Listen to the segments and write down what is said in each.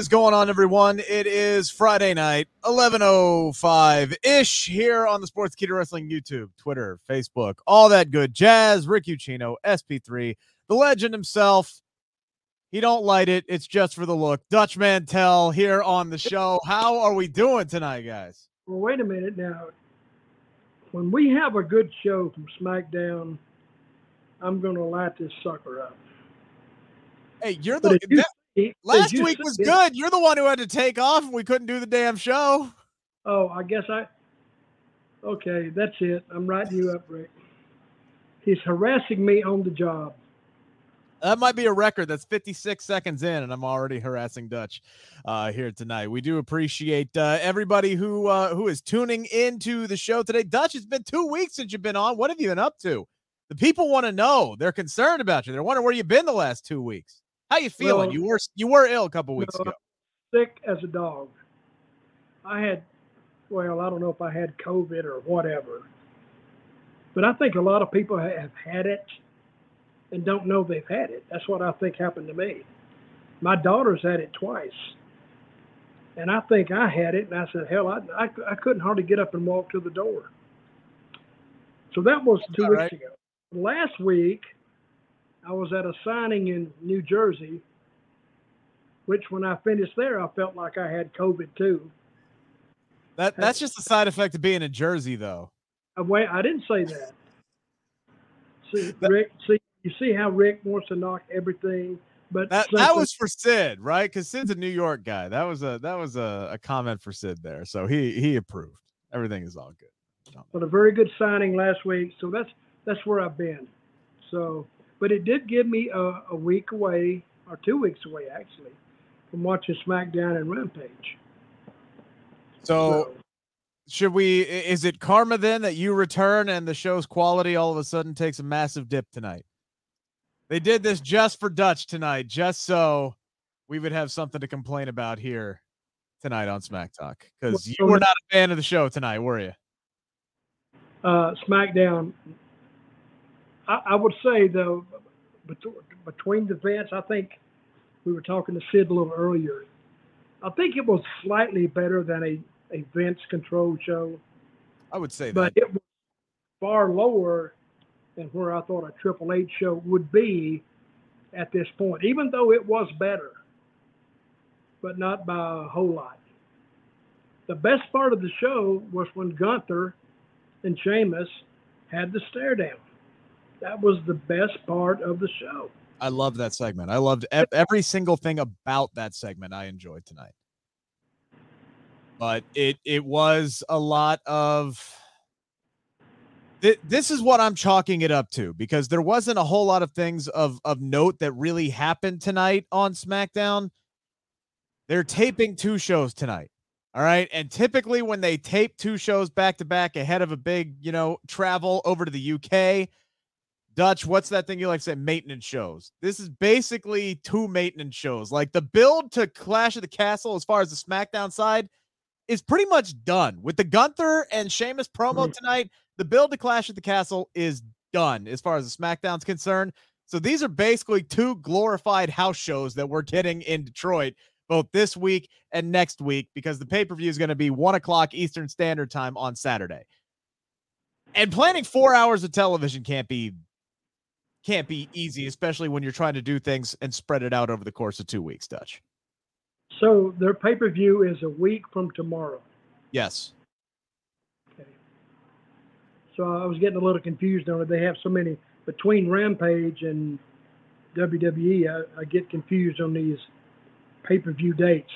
Is going on, everyone? It is Friday night, 11.05 ish, here on the Sportskeeda Wrestling YouTube, Twitter, Facebook, all that good jazz. Rick Ucchino, SP3, the legend himself. He don't light it. It's just for the look. Dutch Mantell here on the show. How are we doing tonight, guys? Well, wait a minute now. When we have a good show from SmackDown, I'm going to light this sucker up. Hey, you're the that- If last you week was it- good. You're the one who had to take off and we couldn't do the damn show. Oh, I guess I. Okay, that's it. I'm writing you up, Rick. He's harassing me on the job. That might be a record. That's 56 seconds in, and I'm already harassing Dutch uh, here tonight. We do appreciate uh, everybody who uh, who is tuning into the show today. Dutch, it's been two weeks since you've been on. What have you been up to? The people want to know. They're concerned about you. They're wondering where you've been the last two weeks. How you feeling? Well, you were you were ill a couple weeks no, ago. Sick as a dog. I had, well, I don't know if I had COVID or whatever, but I think a lot of people have had it and don't know they've had it. That's what I think happened to me. My daughter's had it twice. And I think I had it, and I said, hell, I, I, I couldn't hardly get up and walk to the door. So that was two All weeks right. ago. Last week, I was at a signing in New Jersey, which when I finished there, I felt like I had COVID too. That that's just a side effect of being in Jersey, though. I, wait, I didn't say that. See, Rick, see, you see how Rick wants to knock everything, but That that was for Sid, right? Because Sid's a New York guy. That was a that was a, a comment for Sid there, so he he approved. Everything is all good. but a very good signing last week. So that's that's where I've been. So, but it did give me a, a week away or two weeks away actually from watching SmackDown and Rampage. So should we? Is it karma then that you return and the show's quality all of a sudden takes a massive dip tonight? They did this just for Dutch tonight, just so we would have something to complain about here tonight on Smack Talk. Because you were not a fan of the show tonight, were you? uh, SmackDown. I, I would say though, between the events, I think we were talking to Sid a little earlier. I think it was slightly better than a, a Vince control show, I would say but that. it was far lower than where I thought a Triple H show would be at this point, even though it was better, but not by a whole lot. The best part of the show was when Gunther and Sheamus had the stare down. That was the best part of the show. I love that segment. I loved every single thing about that segment. I enjoyed tonight, but it it was a lot of. This is what I'm chalking it up to because there wasn't a whole lot of things of of note that really happened tonight on SmackDown. They're taping two shows tonight. All right. And typically when they tape two shows back to back ahead of a big, you know, travel over to the UK, Dutch, what's that thing you like to say? Maintenance shows. This is basically two maintenance shows. Like the build to Clash of the Castle, as far as the SmackDown side, is pretty much done. With the Gunther and Sheamus promo Mhm. tonight, the build to Clash of the Castle is done as far as the SmackDown's concerned. So these are basically two glorified house shows that we're getting in Detroit both this week and next week because the pay per view is going to be one o'clock Eastern Standard Time on Saturday. And planning four hours of television can't be can't be easy, especially when you're trying to do things and spread it out over the course of two weeks, Dutch. So their pay per view is a week from tomorrow. Yes. Okay. So I was getting a little confused on it. They have so many between Rampage and WWE. I, I get confused on these pay per view dates.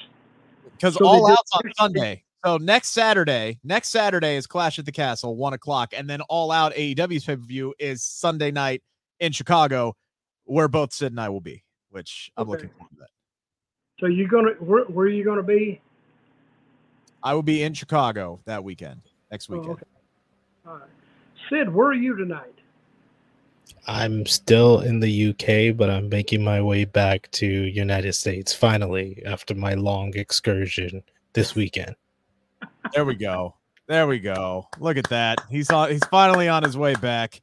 Because So all out's on Sunday. So next Saturday, next Saturday is Clash at the Castle, one o'clock, and then all out AEW's pay per view is Sunday night in Chicago, where both Sid and I will be. Which I'm Okay. looking forward to that. So you're gonna where, where are you gonna be? I will be in Chicago that weekend, next Oh, weekend. okay. All right. Sid, where are you tonight? I'm still in the UK, but I'm making my way back to United States finally after my long excursion this weekend. There we go. There we go. Look at that. He's on. He's finally on his way back.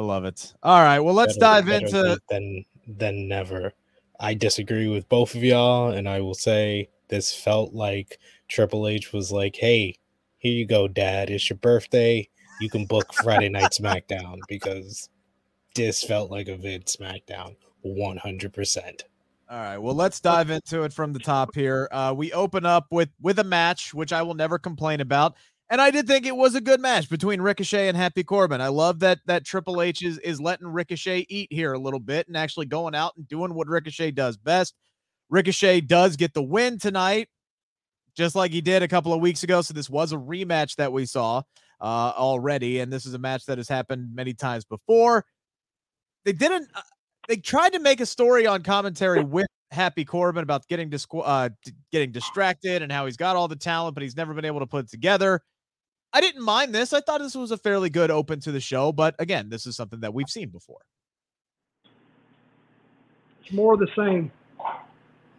I love it. All right. Well, let's Better- dive better into. than than never. I disagree with both of y'all, and I will say this felt like Triple H was like, "Hey, here you go, Dad. It's your birthday. You can book Friday Night SmackDown because this felt like a vid SmackDown, one hundred percent." All right. Well, let's dive into it from the top here. Uh, we open up with with a match, which I will never complain about. And I did think it was a good match between Ricochet and Happy Corbin. I love that that Triple H is is letting Ricochet eat here a little bit and actually going out and doing what Ricochet does best. Ricochet does get the win tonight, just like he did a couple of weeks ago. So this was a rematch that we saw uh, already, and this is a match that has happened many times before. They didn't. Uh, they tried to make a story on commentary with Happy Corbin about getting disqu- uh, getting distracted and how he's got all the talent, but he's never been able to put it together. I didn't mind this. I thought this was a fairly good open to the show, but again, this is something that we've seen before. It's more of the same.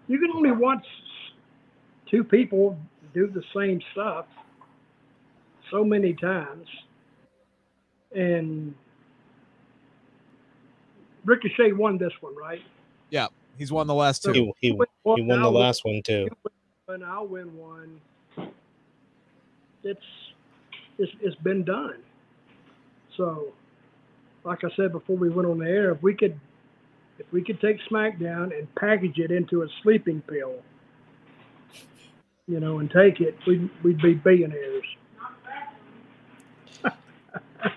You can only watch two people do the same stuff so many times. And Ricochet won this one, right? Yeah, he's won the last two. He, he, he won the last one too. And I'll win one. It's it's, it's been done. So, like I said before we went on the air, if we could if we could take SmackDown and package it into a sleeping pill, you know, and take it, we'd we'd be billionaires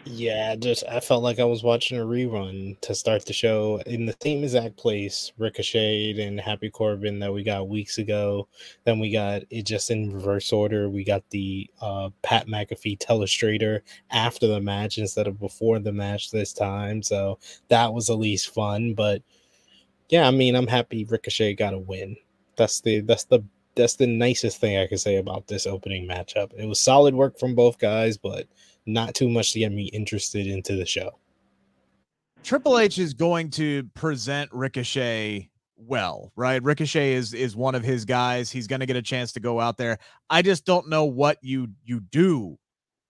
yeah, just I felt like I was watching a rerun to start the show in the same exact place, Ricochet and Happy Corbin that we got weeks ago. Then we got it just in reverse order. We got the uh, Pat McAfee telestrator after the match instead of before the match this time. So that was at least fun. But yeah, I mean, I'm happy Ricochet got a win. That's the that's the that's the nicest thing I can say about this opening matchup. It was solid work from both guys, but not too much to get me interested into the show. Triple H is going to present Ricochet well, right? Ricochet is is one of his guys. He's going to get a chance to go out there. I just don't know what you you do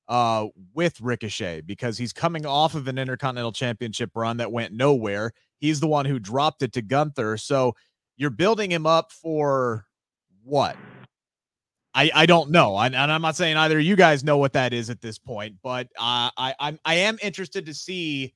uh with Ricochet because he's coming off of an Intercontinental Championship run that went nowhere. He's the one who dropped it to Gunther. So you're building him up for what? I, I don't know, I, and I'm not saying either you guys know what that is at this point, but uh, I I'm I am interested to see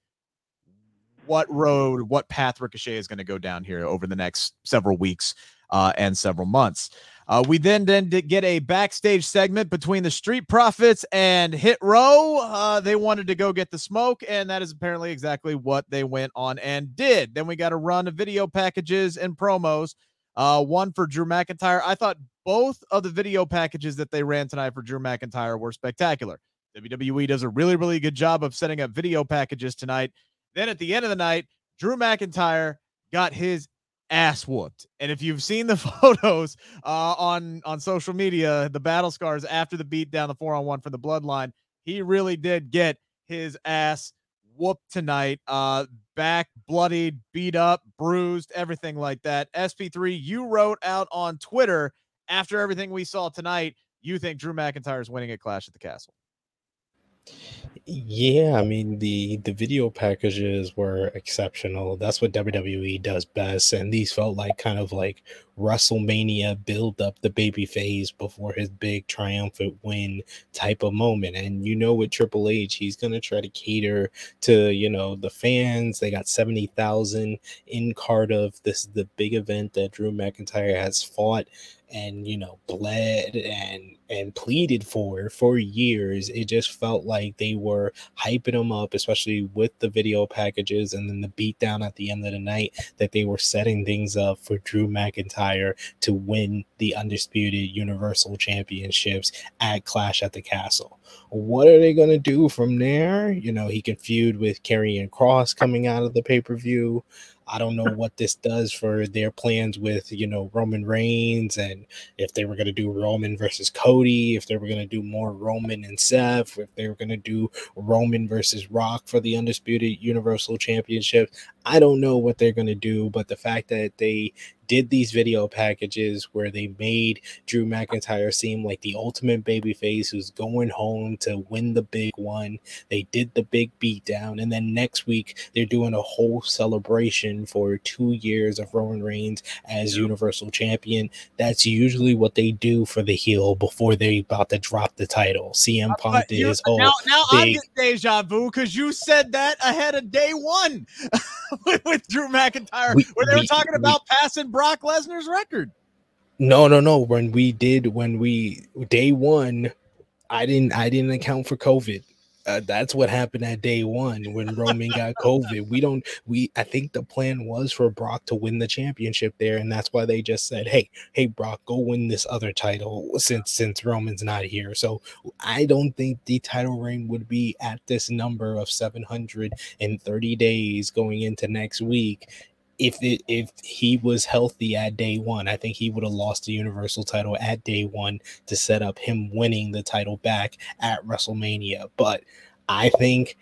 what road, what path Ricochet is going to go down here over the next several weeks uh, and several months. Uh, we then then get a backstage segment between the Street Profits and Hit Row. Uh, they wanted to go get the smoke, and that is apparently exactly what they went on and did. Then we got a run of video packages and promos. Uh, one for Drew McIntyre. I thought both of the video packages that they ran tonight for Drew McIntyre were spectacular. WWE does a really, really good job of setting up video packages tonight. Then at the end of the night, Drew McIntyre got his ass whooped. And if you've seen the photos uh, on on social media, the battle scars after the beat down the four on one for the bloodline, he really did get his ass whooped tonight. Uh, back bloodied, beat up, bruised, everything like that. SP3, you wrote out on Twitter after everything we saw tonight, you think Drew McIntyre is winning at Clash at the Castle? Yeah, I mean the the video packages were exceptional. That's what WWE does best, and these felt like kind of like WrestleMania build up the baby phase before his big triumphant win type of moment. And you know, with Triple H, he's gonna try to cater to you know the fans. They got seventy thousand in Cardiff. This is the big event that Drew McIntyre has fought and you know bled and and pleaded for for years. It just felt like they were hyping them up especially with the video packages and then the beatdown at the end of the night that they were setting things up for drew mcintyre to win the undisputed universal championships at clash at the castle. What are they going to do from there? You know he can feud with Karrion Kross coming out of the pay-per-view I don't know what this does for their plans with, you know, Roman Reigns and if they were going to do Roman versus Cody, if they were going to do more Roman and Seth, if they were going to do Roman versus Rock for the Undisputed Universal Championship. I don't know what they're going to do, but the fact that they did these video packages where they made Drew McIntyre seem like the ultimate babyface who's going home to win the big one. They did the big beatdown, and then next week they're doing a whole celebration for two years of Roman Reigns as Universal Champion. That's usually what they do for the heel before they about to drop the title. CM Punk did his whole now. Now big, I'm getting deja vu because you said that ahead of day one with, Drew McIntyre, we, where they we, were talking about passing Brock Lesnar's record. No, no, no. When we did, when we day one, I didn't, I didn't account for COVID. Uh, that's what happened at day one when Roman got COVID. We don't, we, I think the plan was for Brock to win the championship there, and that's why they just said, "Hey, hey, Brock, go win this other title since since Roman's not here." So I don't think the title reign would be at this number of 730 days going into next week if it, if he was healthy at day one, I think he would have lost the Universal title at day one to set up him winning the title back at WrestleMania. But I think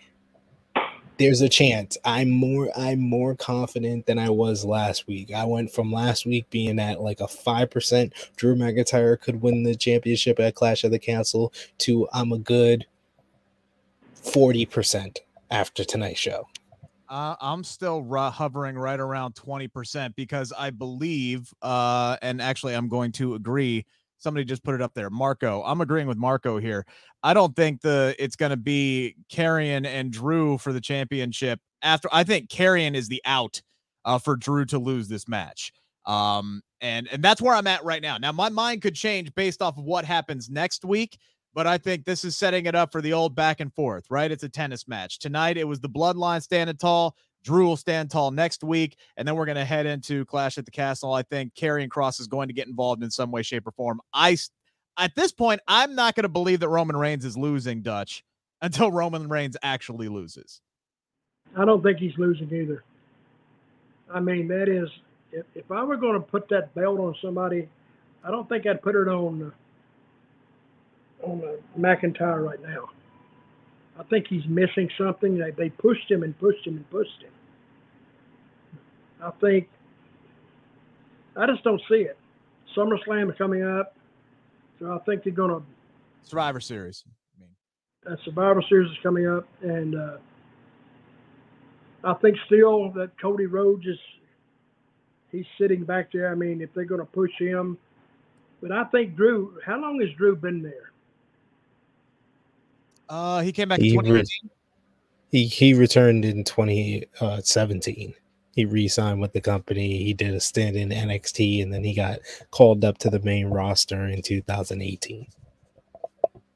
there's a chance. I'm more I'm more confident than I was last week. I went from last week being at like a five percent Drew McIntyre could win the championship at Clash of the Castle to I'm a good forty percent after tonight's show. Uh, I'm still r- hovering right around 20% because I believe, uh, and actually, I'm going to agree. Somebody just put it up there. Marco, I'm agreeing with Marco here. I don't think the it's going to be Karrion and Drew for the championship. After I think Karrion is the out uh, for Drew to lose this match. Um, and and that's where I'm at right now. Now my mind could change based off of what happens next week but I think this is setting it up for the old back and forth, right? It's a tennis match. Tonight, it was the bloodline standing tall. Drew will stand tall next week. And then we're going to head into Clash at the Castle. I think Karrion Kross is going to get involved in some way, shape, or form. I, at this point, I'm not going to believe that Roman Reigns is losing Dutch until Roman Reigns actually loses. I don't think he's losing either. I mean, that is, if, if I were going to put that belt on somebody, I don't think I'd put it on. Uh, on uh, McIntyre right now. I think he's missing something. They, they pushed him and pushed him and pushed him. I think I just don't see it. SummerSlam is coming up, so I think they're going to Survivor Series. I mean, that Survivor Series is coming up, and uh, I think still that Cody Rhodes is he's sitting back there. I mean, if they're going to push him, but I think Drew. How long has Drew been there? Uh, he came back he in 2018. Re- he he returned in 2017. Uh, he re-signed with the company. He did a stint in NXT, and then he got called up to the main roster in 2018.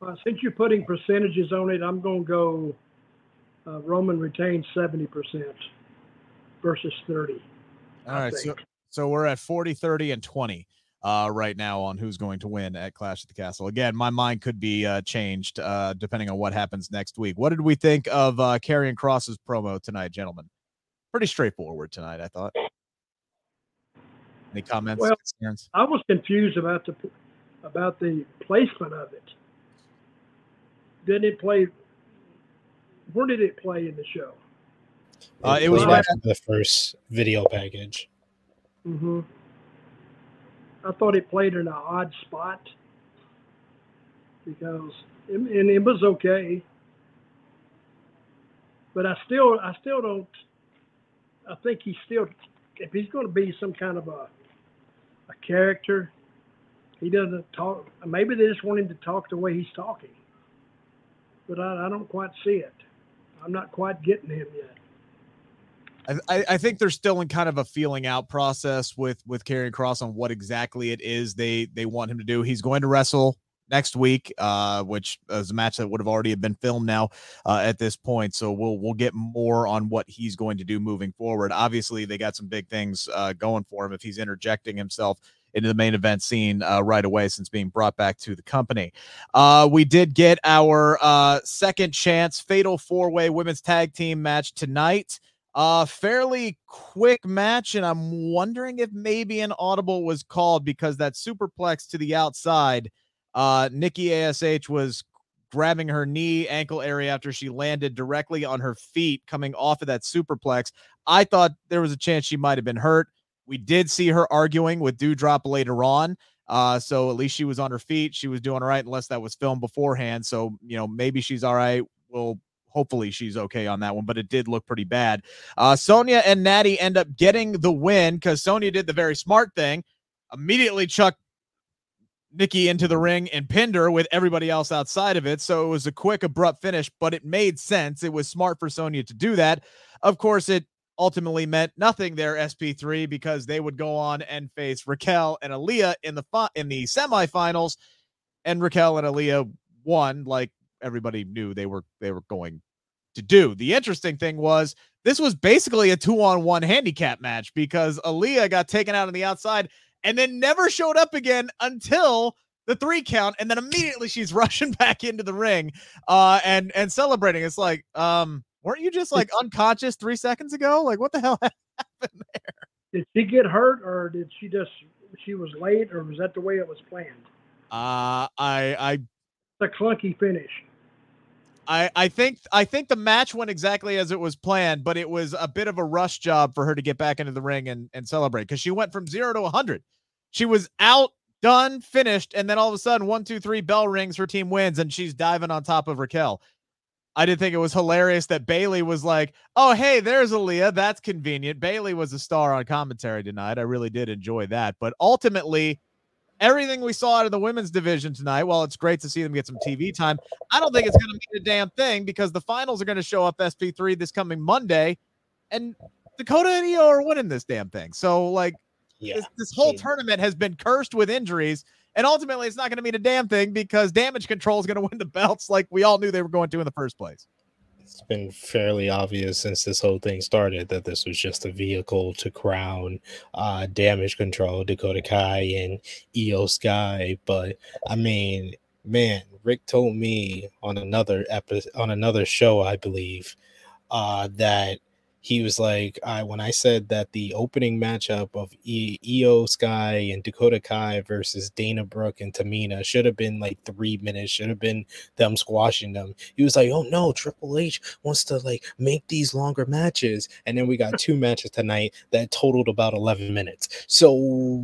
Uh, since you're putting percentages on it, I'm going to go. Uh, Roman retains 70% versus 30. All right, so so we're at 40, 30, and 20 uh, right now on who's going to win at Clash at the Castle. Again, my mind could be uh, changed uh, depending on what happens next week. What did we think of uh, Karrion Kross's promo tonight, gentlemen? Pretty straightforward tonight, I thought. Any comments? Well, concerns? I was confused about the about the placement of it. Didn't it play? Where did it play in the show? Uh, it was right after the first video package. Mm-hmm. I thought it played in an odd spot because and it was okay, but I still I still don't. I think he's still if he's going to be some kind of a a character, he doesn't talk. Maybe they just want him to talk the way he's talking, but I, I don't quite see it. I'm not quite getting him yet. I, I think they're still in kind of a feeling out process with with Karrion Kross on what exactly it is they they want him to do. He's going to wrestle next week, uh, which is a match that would have already been filmed now uh, at this point. So we'll we'll get more on what he's going to do moving forward. Obviously, they got some big things uh, going for him if he's interjecting himself into the main event scene uh, right away since being brought back to the company. Uh, we did get our uh, second chance fatal four way women's tag team match tonight. Uh, fairly quick match, and I'm wondering if maybe an audible was called because that superplex to the outside. Uh, Nikki Ash was grabbing her knee ankle area after she landed directly on her feet coming off of that superplex. I thought there was a chance she might have been hurt. We did see her arguing with Doudrop later on. Uh, so at least she was on her feet. She was doing all right, unless that was filmed beforehand. So, you know, maybe she's all right. We'll hopefully she's okay on that one, but it did look pretty bad. Uh, Sonya and Natty end up getting the win because Sonya did the very smart thing, immediately chucked Nikki into the ring and pinned her with everybody else outside of it. So it was a quick, abrupt finish, but it made sense. It was smart for Sonya to do that. Of course, it ultimately meant nothing there, SP3, because they would go on and face Raquel and Aliyah in the in the semifinals, and Raquel and Aliyah won like everybody knew they were they were going to do. The interesting thing was this was basically a two on one handicap match because Aliyah got taken out on the outside and then never showed up again until the three count and then immediately she's rushing back into the ring uh and and celebrating it's like um weren't you just like unconscious three seconds ago like what the hell happened there Did she get hurt, or did she just she was late, or was that the way it was planned? uh i i The clunky finish. I, I think I think the match went exactly as it was planned, but it was a bit of a rush job for her to get back into the ring and, and celebrate because she went from zero to 100. She was out, done, finished, and then all of a sudden, one, two, three, bell rings, her team wins, and she's diving on top of Raquel. I did think it was hilarious that Bayley was like, "Oh, hey, there's Aliyah. That's convenient." Bayley was a star on commentary tonight. I really did enjoy that, but ultimately, everything we saw out of the women's division tonight, while it's great to see them get some TV time, I don't think it's going to mean a damn thing because the finals are going to show up SP3 this coming Monday, and Dakota and Io are winning this damn thing. So, like, Yeah. this, this whole it- tournament has been cursed with injuries, and ultimately, it's not going to mean a damn thing because Damage Control is going to win the belts like we all knew they were going to in the first place. It's been fairly obvious since this whole thing started that this was just a vehicle to crown uh damage control dakota kai and io sky. But i mean man rick told me on another episode on another show i believe uh that he was like I when I said that the opening matchup of e- Io Sky and Dakota Kai versus Dana Brooke and Tamina should have been like three minutes, should have been them squashing them. He was like, "Oh no, Triple H wants to like make these longer matches," and then we got two matches tonight that totaled about eleven minutes. So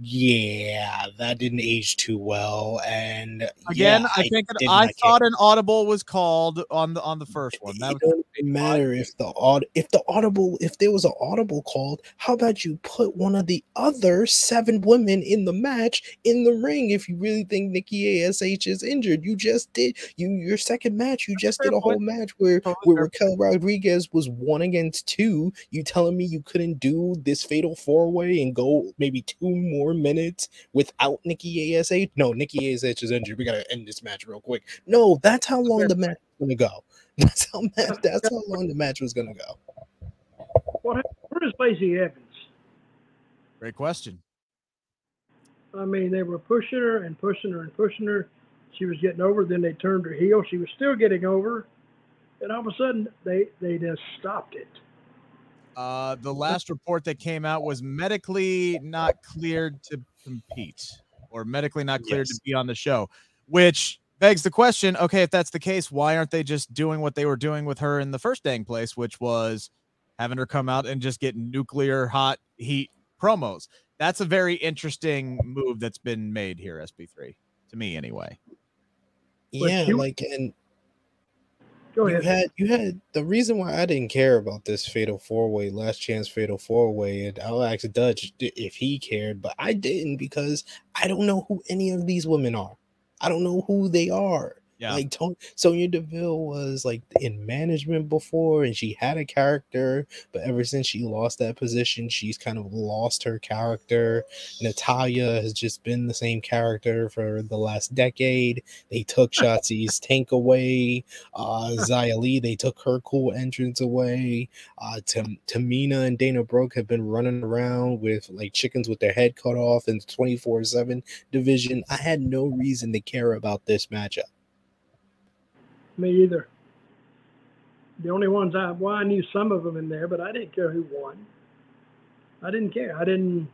yeah, that didn't age too well. And Again, yeah, I think I not care. thought an audible was called on the on the first one. That it was doesn't matter if the aud if the audible if there was an audible called how about you put one of the other seven women in the match in the ring if you really think nikki ash is injured? You just did you your second match you just did a whole match where where raquel rodriguez was one against two. You telling me you couldn't do this fatal four way and go maybe two more minutes without nikki ash no nikki ash is injured. We gotta end this match real quick. No that's how long the match is gonna go. That's how that's how long the match was gonna go. What hap- where is Lacey Evans? great question. I mean, they were pushing her and pushing her and pushing her. She was getting over. Then they turned her heel. She was still getting over, and all of a sudden they they just stopped it. Uh, the last report that came out was medically not cleared to compete or medically not cleared Yes. to be on the show, which begs the question okay, if that's the case, why aren't they just doing what they were doing with her in the first dang place, which was having her come out and just get nuclear hot heat promos? That's a very interesting move that's been made here, SP3, to me anyway. Yeah, you- like and Go you ahead. had you had the reason why I didn't care about this fatal four way, last chance fatal four way, and I'll ask Dutch if he cared, but I didn't because I don't know who any of these women are. I don't know who they are. Yeah. Like Tony, Sonya Deville was like in management before, and she had a character, but ever since she lost that position, she's kind of lost her character. Natalya has just been the same character for the last decade. They took Shotzi's tank away. Uh, Xia Li, they took her cool entrance away. Uh, Tam- Tamina and Dana Brooke have been running around with like chickens with their head cut off in the 24 7 division. I had no reason to care about this matchup. Me either. The only ones I well, I knew some of them in there, but I didn't care who won. I didn't care. I didn't.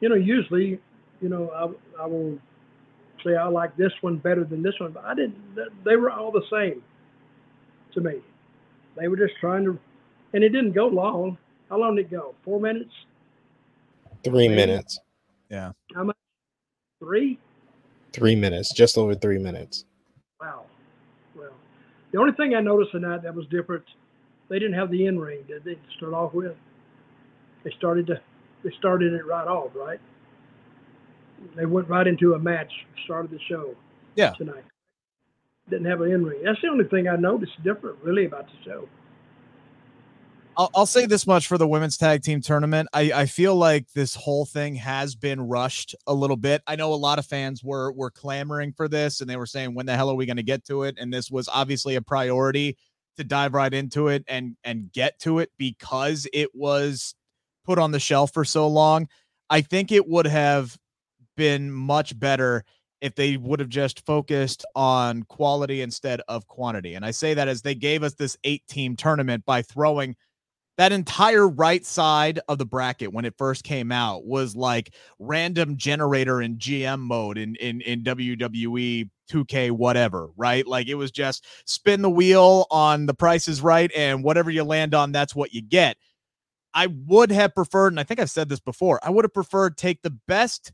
You know, usually, you know, I I will say I like this one better than this one, but I didn't. They were all the same to me. They were just trying to, and it didn't go long. How long did it go? Four minutes. Three minutes. Yeah. How much? Three? Three minutes. Just over three minutes. The only thing I noticed tonight that was different, they didn't have the in ring, did they? To start off with, they started to, they started it right off, right? They went right into a match, started the show. Yeah. Tonight. Didn't have an in ring. That's the only thing I noticed different, really, about the show. I'll, I'll say this much for the women's tag team tournament. I, I feel like this whole thing has been rushed a little bit. I know a lot of fans were were clamoring for this and they were saying, when the hell are we going to get to it? And this was obviously a priority to dive right into it and and get to it because it was put on the shelf for so long. I think it would have been much better if they would have just focused on quality instead of quantity. And I say that as they gave us this eight team tournament by throwing that entire right side of the bracket when it first came out was like random generator in GM mode in in in WWE 2K whatever, right? Like it was just spin the wheel on the prices right and whatever you land on that's what you get. I would have preferred and I think I've said this before. I would have preferred take the best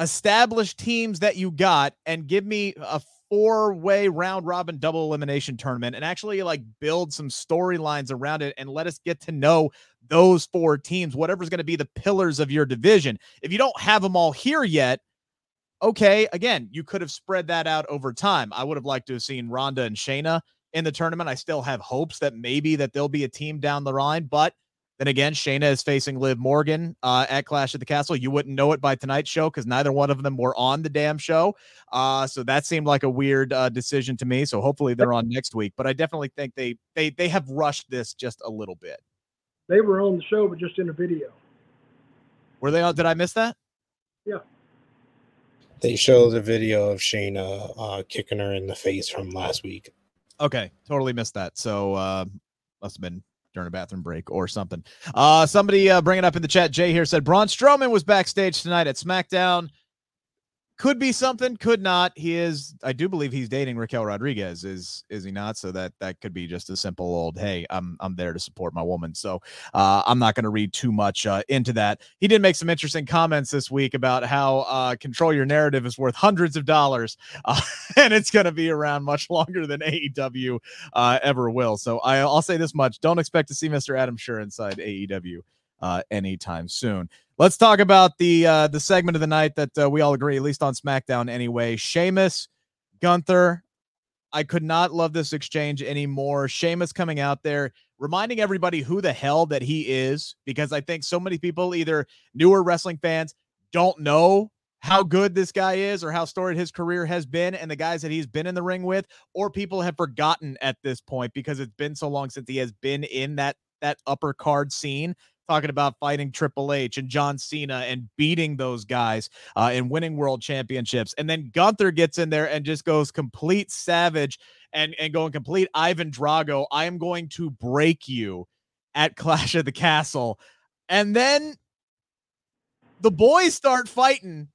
established teams that you got and give me a four way round robin double elimination tournament and actually like build some storylines around it and let us get to know those four teams, whatever's going to be the pillars of your division. If you don't have them all here yet, okay, again, you could have spread that out over time. I would have liked to have seen Ronda and Shayna in the tournament. I still have hopes that maybe that there'll be a team down the line, but then again, Shayna is facing Liv Morgan uh, at Clash at the Castle. You wouldn't know it by tonight's show because neither one of them were on the damn show. Uh, so that seemed like a weird uh, decision to me. So hopefully they're on next week. But I definitely think they they they have rushed this just a little bit. They were on the show, but just in a video. Were they on? Did I miss that? Yeah. They showed a video of Shayna uh, kicking her in the face from last week. Okay, totally missed that. So uh, must have been during a bathroom break or something. Uh, somebody uh, bring it up in the chat. Jay here said Braun Strowman was backstage tonight at SmackDown could be something, could not. He is, I do believe he's dating Raquel Rodriguez, is is he not? So that that could be just a simple old, hey, I'm I'm there to support my woman. So uh, I'm not going to read too much uh, into that. He did make some interesting comments this week about how uh, control your narrative is worth hundreds of dollars, uh, and it's going to be around much longer than AEW uh, ever will. So I, I'll say this much: don't expect to see Mr. Adam Scherr inside AEW uh, anytime soon. Let's talk about the uh, the segment of the night that uh, we all agree, at least on SmackDown anyway. Sheamus, Gunther. I could not love this exchange anymore. Sheamus coming out there, reminding everybody who the hell that he is, because I think so many people, either newer wrestling fans, don't know how good this guy is or how storied his career has been and the guys that he's been in the ring with, or people have forgotten at this point because it's been so long since he has been in that that upper card scene talking about fighting Triple H and John Cena and beating those guys uh, and winning world championships. And then Gunther gets in there and just goes complete savage and, and going complete Ivan Drago. I am going to break you at Clash of the Castle. And then the boys start fighting,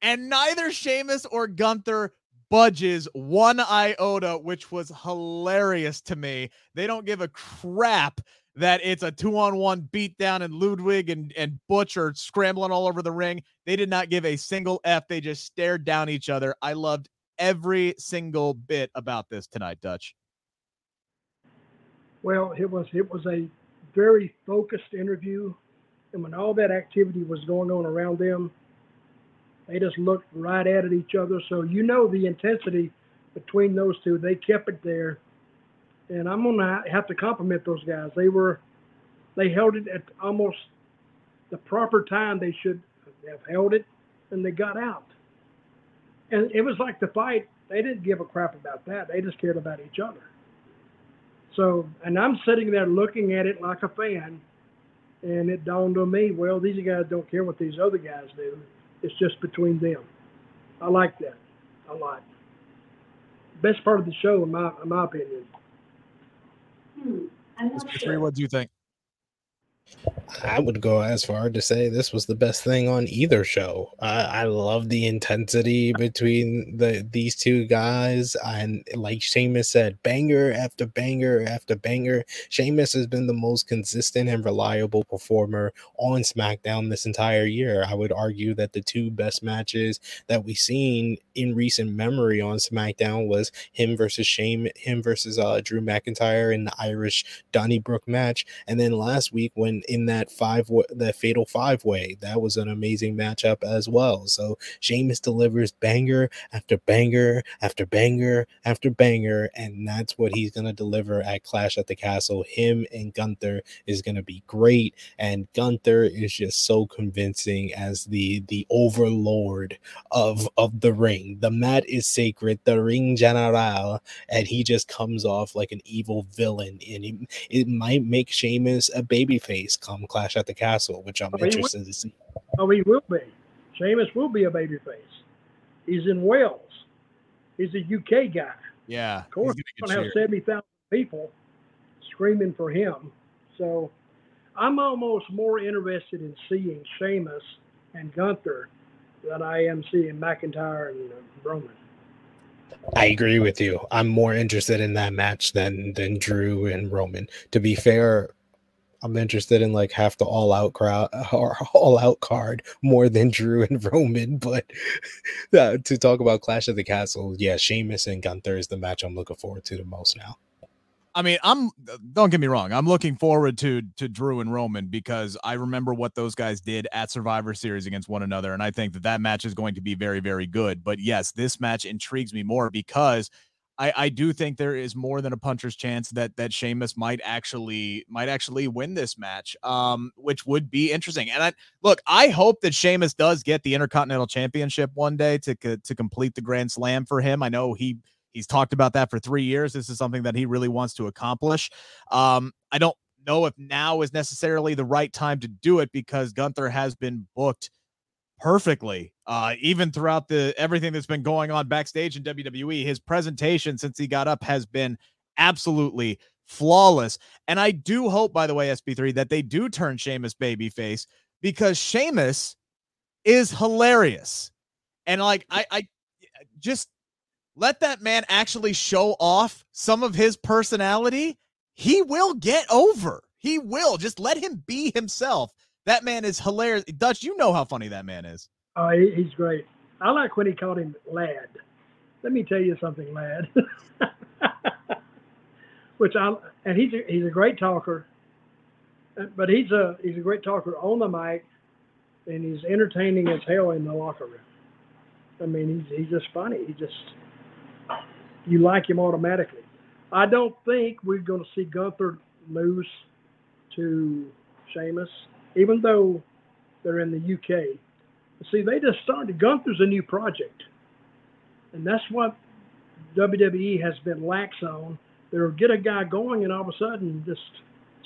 and neither Sheamus or Gunther budges one iota, which was hilarious to me. They don't give a crap that it's a two on one beatdown and Ludwig and, and Butch are scrambling all over the ring. They did not give a single F. They just stared down each other. I loved every single bit about this tonight, Dutch. Well, it was it was a very focused interview, and when all that activity was going on around them, they just looked right at each other. So you know the intensity between those two. They kept it there and I'm gonna have to compliment those guys. They were, they held it at almost the proper time they should have held it, and they got out. And it was like the fight. They didn't give a crap about that. They just cared about each other. So, and I'm sitting there looking at it like a fan, and it dawned on me, well, these guys don't care what these other guys do. It's just between them. I like that a lot. Best part of the show, in my in my opinion. Hmm, three, what do you think? I would go as far to say this was the best thing on either show. I love the intensity between the these two guys, and like Sheamus said, banger after banger after banger. Sheamus has been the most consistent and reliable performer on SmackDown this entire year. I would argue that the two best matches that we've seen in recent memory on SmackDown was him versus Shame, him versus uh, Drew McIntyre in the Irish Donnybrook match, and then last week when in that five that fatal five way. That was an amazing matchup as well. So Sheamus delivers banger after banger after banger after banger, and that's what he's gonna deliver at Clash at the Castle. Him and Gunther is gonna be great, and Gunther is just so convincing as the the overlord of of the ring. The mat is sacred, the ring general, and he just comes off like an evil villain, and it, might make Sheamus a babyface come Clash at the Castle, which I'm oh, interested to see. Oh, he will be. Sheamus will be a babyface. He's in Wales. He's a UK guy. Yeah. Of course, he's going to have 70,000 people screaming for him. So I'm almost more interested in seeing Sheamus and Gunther than I am seeing McIntyre and uh, Roman. I agree with you. I'm more interested in that match than than Drew and Roman. To be fair, I'm interested in like half the all out crowd or all out card more than Drew and Roman. But uh, to talk about Clash of the Castle, yeah, Sheamus and Gunther is the match I'm looking forward to the most now. I mean, I'm don't get me wrong. I'm looking forward to to Drew and Roman because I remember what those guys did at Survivor Series against one another, and I think that that match is going to be very, very good. But yes, this match intrigues me more because I, I do think there is more than a puncher's chance that that Sheamus might actually might actually win this match, um, which would be interesting. And I look, I hope that Sheamus does get the Intercontinental Championship one day to to complete the Grand Slam for him. I know he he's talked about that for three years. This is something that he really wants to accomplish. Um, I don't know if now is necessarily the right time to do it because Gunther has been booked perfectly. Uh, even throughout the everything that's been going on backstage in WWE, his presentation since he got up has been absolutely flawless. And I do hope, by the way, SP3, that they do turn Sheamus babyface because Sheamus is hilarious. And like I I just let that man actually show off some of his personality. He will get over. He will. Just let him be himself. That man is hilarious. Dutch, you know how funny that man is. Oh, he's great. I like when he called him lad. Let me tell you something, lad. Which I and he's a, he's a great talker, but he's a he's a great talker on the mic, and he's entertaining as hell in the locker room. I mean, he's he's just funny. He just you like him automatically. I don't think we're going to see Gunther lose to Sheamus even though they're in the UK. See, they just started. Gunther's a new project, and that's what WWE has been lax on. They'll get a guy going, and all of a sudden, just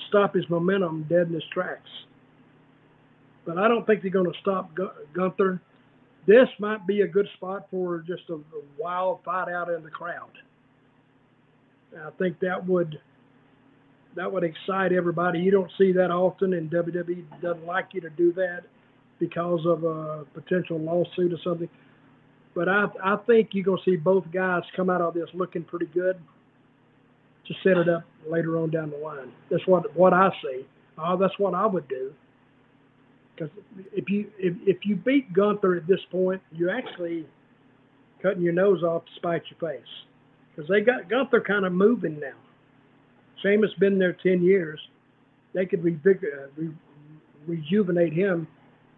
stop his momentum dead in his tracks. But I don't think they're going to stop Gunther. This might be a good spot for just a, a wild fight out in the crowd. I think that would that would excite everybody. You don't see that often, and WWE doesn't like you to do that because of a potential lawsuit or something. But I I think you're gonna see both guys come out of this looking pretty good to set it up later on down the line. That's what what I see. Uh, that's what I would do. Because if you if, if you beat Gunther at this point, you're actually cutting your nose off to spite your face. Because they got Gunther kind of moving now. Sheamus been there 10 years. They could uh, re- rejuvenate him.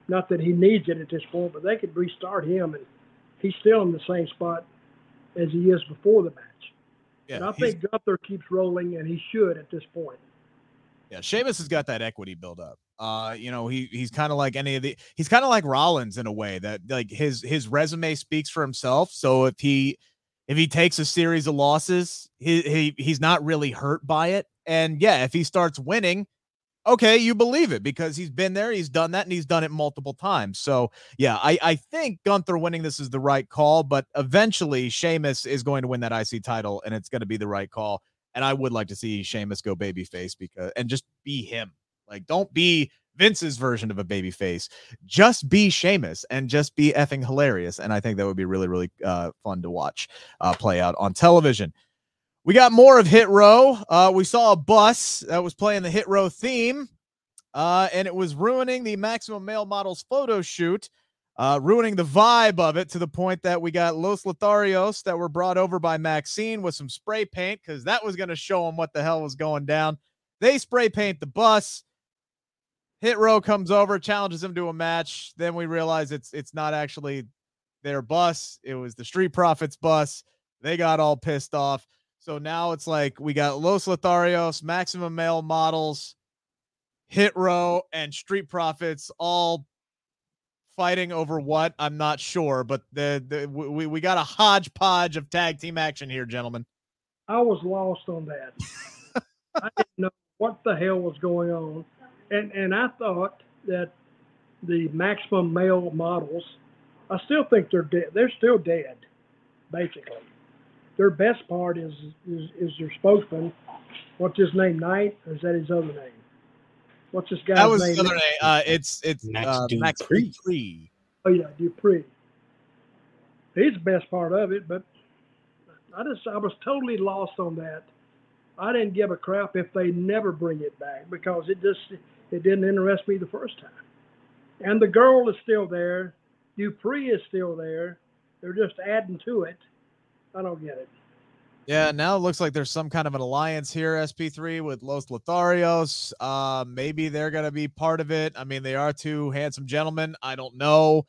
Not that he needs it at this point, but they could restart him, and he's still in the same spot as he is before the match. Yeah, and I think Gunther keeps rolling, and he should at this point. Yeah, Sheamus has got that equity build up. Uh, you know, he he's kind of like any of the he's kind of like Rollins in a way that like his his resume speaks for himself. So if he if he takes a series of losses, he, he he's not really hurt by it. And yeah, if he starts winning, okay, you believe it because he's been there, he's done that, and he's done it multiple times. So yeah, I, I think Gunther winning this is the right call, but eventually Sheamus is going to win that IC title, and it's going to be the right call. And I would like to see Sheamus go babyface because and just be him Like, don't be Vince's version of a baby face. Just be Sheamus and just be effing hilarious. And I think that would be really, really uh, fun to watch uh, play out on television. We got more of Hit Row. Uh, we saw a bus that was playing the Hit Row theme, uh, and it was ruining the Maximum Male Models photo shoot, uh, ruining the vibe of it to the point that we got Los Lotharios that were brought over by Maxxine with some spray paint because that was going to show them what the hell was going down. They spray paint the bus. Hit Row comes over, challenges him to a match. Then we realize it's it's not actually their bus. It was the Street Profits bus. They got all pissed off. So now it's like we got Los Lotharios, Maximum Male Models, Hit Row, and Street Profits all fighting over what I'm not sure, but the, the we we got a hodgepodge of tag team action here, gentlemen. I was lost on that. I didn't know what the hell was going on, and and I thought that the maximum male models, I still think they're dead. They're still dead, basically. Their best part is is, is their spokesman. What's his name? Knight, or is that his other name? What's this guy's That was name? the other name. Uh, it's it's Max uh, Max Dupree. Dupree. Oh yeah, Dupree. He's the best part of it, but I just I was totally lost on that. I didn't give a crap if they never bring it back because it just it didn't interest me the first time. And the girl is still there. Dupree is still there. They're just adding to it. I don't get it. Yeah, now it looks like there's some kind of an alliance here, SP3 with Los Lotharios. Uh, maybe they're gonna be part of it. I mean, they are two handsome gentlemen. I don't know.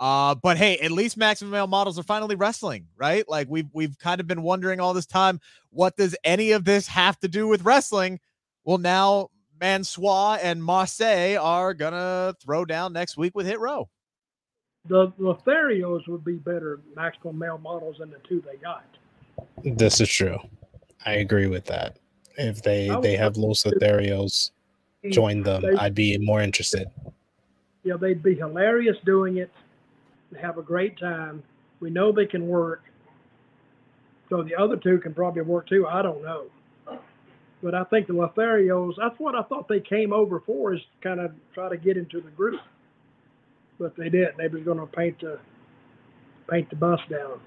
Uh, but hey, at least maximum male models are finally wrestling, right? Like we've we've kind of been wondering all this time, what does any of this have to do with wrestling? Well, now Mansois and Marseille are gonna throw down next week with Hit Row. The Lotharios would be better maximum male models than the two they got. This is true. I agree with that. If they they have Los Lotharios join them, They- I'd be more interested. Yeah, they'd be hilarious doing it, They have a great time. We know they can work. So the other two can probably work too. I don't know. But I think the Lotharios, that's what I thought they came over for, is kind of try to get into the group. But they didn't. They was going to paint the paint the bus down.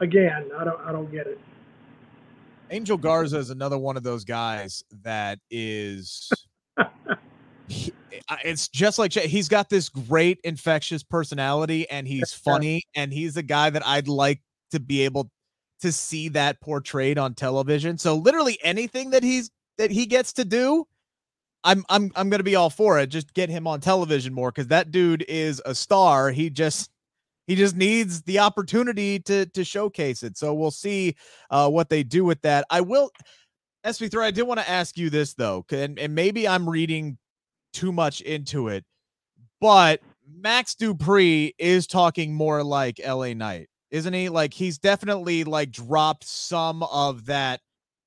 Again, I don't I don't get it. Angel Garza is another one of those guys that is. he, it's just like he's got this great infectious personality and he's funny and he's a guy that I'd like to be able to see that portrayed on television. So literally anything that he's that he gets to do, I'm I'm I'm gonna be all for it. Just get him on television more because that dude is a star. He just he just needs the opportunity to to showcase it. So we'll see uh, what they do with that. I will, SP3, I did want to ask you this though, and, and maybe I'm reading too much into it, but Max Dupree is talking more like LA Knight, isn't he? Like he's definitely like dropped some of that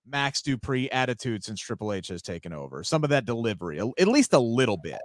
Max Dupree attitude since Triple H has taken over, some of that delivery, at least a little bit.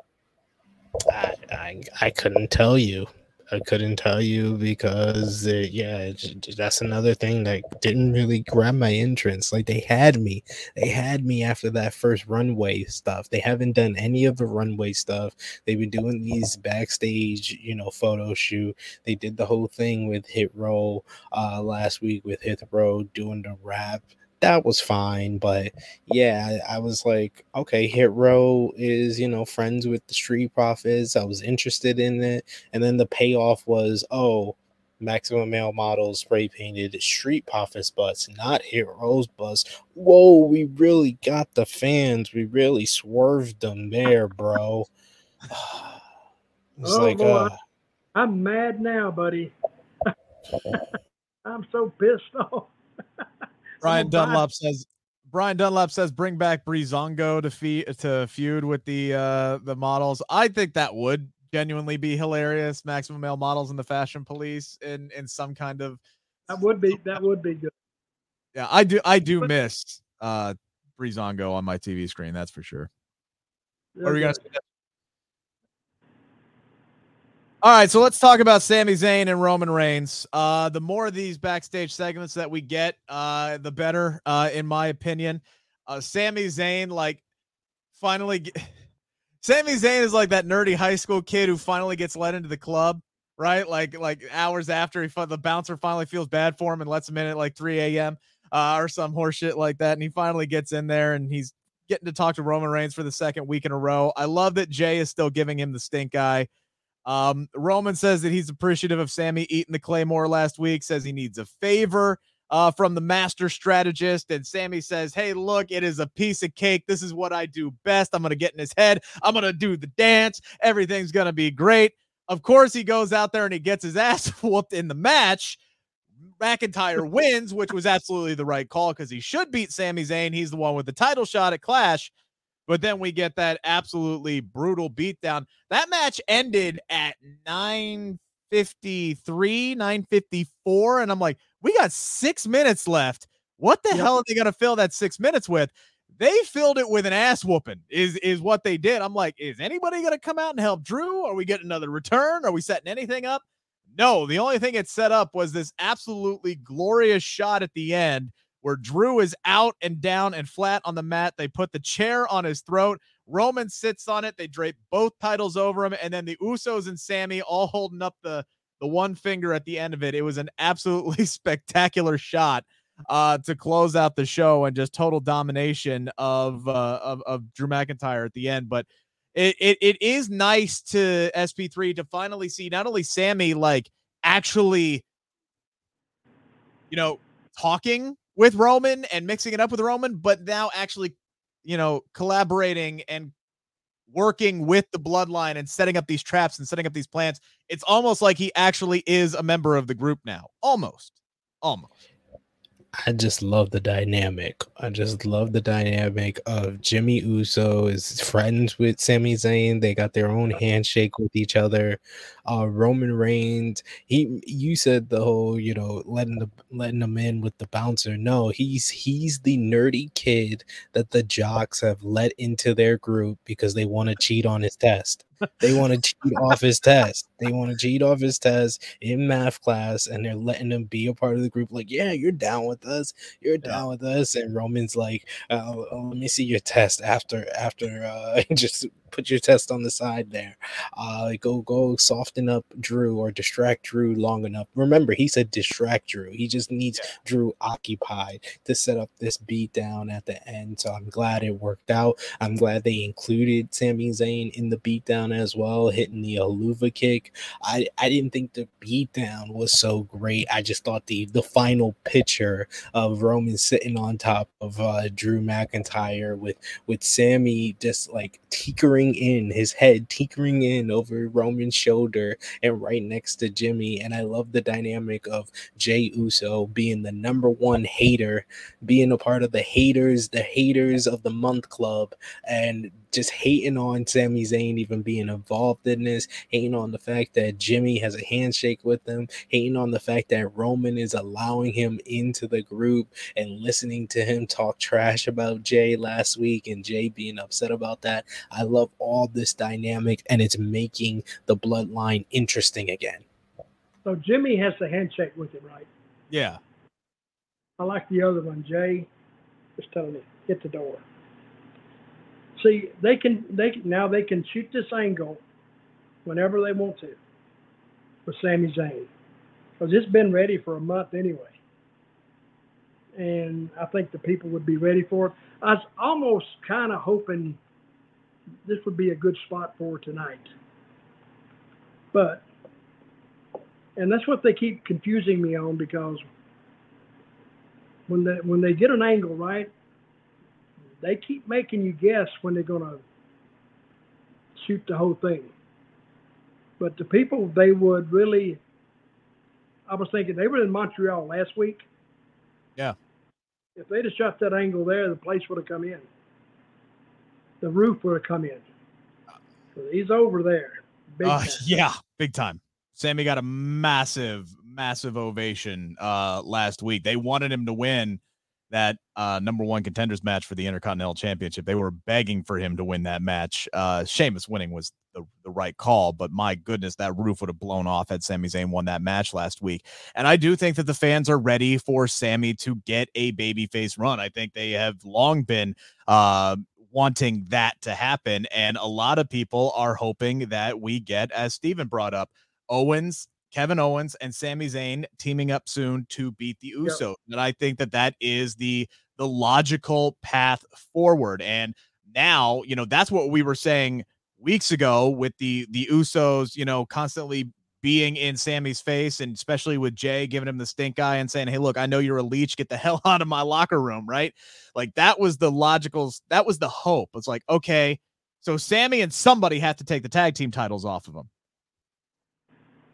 I, I I couldn't tell you. I couldn't tell you because uh, yeah, that's another thing that didn't really grab my entrance. Like they had me, they had me after that first runway stuff. They haven't done any of the runway stuff. They've been doing these backstage, you know, photo shoot. They did the whole thing with Hit Row uh, last week with Hit Row doing the rap. That was fine, but yeah, I was like, okay, Hit Row is, you know, friends with the Street Profits. I was interested in it. And then the payoff was, oh, Maximum Male Models spray painted Street Profits bus, not Hit Row's bus. Whoa, we really got the fans. We really swerved them there, bro. It's Oh, like, boy. uh, I'm mad now, buddy. I'm so pissed off. Brian Someone buy- Dunlop says Brian Dunlop says bring back Breezango to fe- to feud with the uh the models. I think that would genuinely be hilarious. Maximum male models and the fashion police in in some kind of That would be that would be good. yeah. I do I do miss uh Breezango on my TV screen. That's for sure. What are we gonna? say? All right, so let's talk about Sami Zayn and Roman Reigns. Uh, the more of these backstage segments that we get, uh, the better, uh, in my opinion. Uh, Sami Zayn, like, finally, ge- Sami Zayn is like that nerdy high school kid who finally gets let into the club, right? Like like hours after he the bouncer finally feels bad for him and lets him in at like 3 a.m. Uh, or some horseshit like that, and he finally gets in there and he's getting to talk to Roman Reigns for the second week in a row. I love that Jay is still giving him the stink eye. Um, Roman says that he's appreciative of Sammy eating the Claymore last week, says he needs a favor uh, from the master strategist. And Sammy says, Hey, look, it is a piece of cake. This is what I do best. I'm going to get in his head. I'm going to do the dance. Everything's going to be great. Of course, he goes out there and he gets his ass whooped in the match. McIntyre wins, which was absolutely the right call because he should beat Sami Zayn. He's the one with the title shot at Clash. But then we get that absolutely brutal beatdown. That match ended at 953, 954. And I'm like, we got six minutes left. What the yep. hell are they going to fill that six minutes with? They filled it with an ass whooping, is is what they did. I'm like, is anybody going to come out and help Drew? Are we getting another return? Are we setting anything up? No, the only thing it set up was this absolutely glorious shot at the end where Drew is out and down and flat on the mat. They put the chair on his throat. Roman sits on it. They drape both titles over him, and then the Usos and Sammy all holding up the the one finger at the end of it. It was an absolutely spectacular shot uh, to close out the show and just total domination of uh, of, of Drew McIntyre at the end. But it, it it is nice to SP3 to finally see not only Sammy like actually, you know, talking with Roman and mixing it up with Roman, but now actually, you know, collaborating and working with the bloodline and setting up these traps and setting up these plans. It's almost like he actually is a member of the group now. Almost. Almost. I just love the dynamic. I just love the dynamic of Jimmy Uso is friends with Sami Zayn. They got their own handshake with each other. Uh, Roman Reigns, he you said the whole, you know, letting the letting them in with the bouncer. No, he's he's the nerdy kid that the jocks have let into their group because they want to cheat on his test. They want to cheat off his test. They want to cheat off his test in math class, and they're letting him be a part of the group. Like, yeah, you're down with us. You're down with us. And Roman's like, uh, let me see your test after after uh, just put your test on the side there. Uh, go go soften up Drew or distract Drew long enough. Remember, he said distract Drew. He just needs yeah. Drew occupied to set up this beat down at the end. So I'm glad it worked out. I'm glad they included Sami Zayn in the beatdown as well, hitting the Helluva kick. I, I didn't think the beatdown was so great. I just thought the the final picture of Roman sitting on top of uh, Drew McIntyre with with Sami just like tinkering in, his head tinkering in over Roman's shoulder and right next to Jimmy. And I love the dynamic of Jay Uso being the number one hater, being a part of the haters, the haters of the month club, and just hating on Sami Zayn even being involved in this, hating on the fact that Jimmy has a handshake with him, hating on the fact that Roman is allowing him into the group and listening to him talk trash about Jay last week and Jay being upset about that. I love all this dynamic and it's making the bloodline interesting again. So Jimmy has the handshake with him, right? Yeah. I like the other one. Jay just telling me, get the door see they can they can, now they can shoot this angle whenever they want to with Sami Zayn because it's been ready for a month anyway, and I think the people would be ready for it. I was almost kind of hoping this would be a good spot for tonight, but and that's what they keep confusing me on because when they when they get an angle right they keep making you guess when they're going to shoot the whole thing. But the people, they would really. I was thinking they were in Montreal last week. Yeah. If they'd have shot that angle there, the place would have come in. The roof would have come in. So he's over there. Big uh, yeah, big time. Sammy got a massive, massive ovation uh, last week. They wanted him to win that uh, number one contenders match for the Intercontinental Championship. They were begging for him to win that match. Uh, Sheamus winning was the, the right call, but my goodness, that roof would have blown off had Sami Zayn won that match last week. And I do think that the fans are ready for Sammy to get a babyface run. I think they have long been uh, wanting that to happen. And a lot of people are hoping that we get, as Steven brought up, Owens, Kevin Owens, and Sami Zayn teaming up soon to beat the Usos. Yep. And I think that that is the the logical path forward. And now, you know, that's what we were saying weeks ago with the the Usos, you know, constantly being in Sammy's face, and especially with Jay giving him the stink eye and saying, Hey, look, I know you're a leech. Get the hell out of my locker room, right? Like that was the logical, that was the hope. It's like, okay, so Sammy and somebody have to take the tag team titles off of him.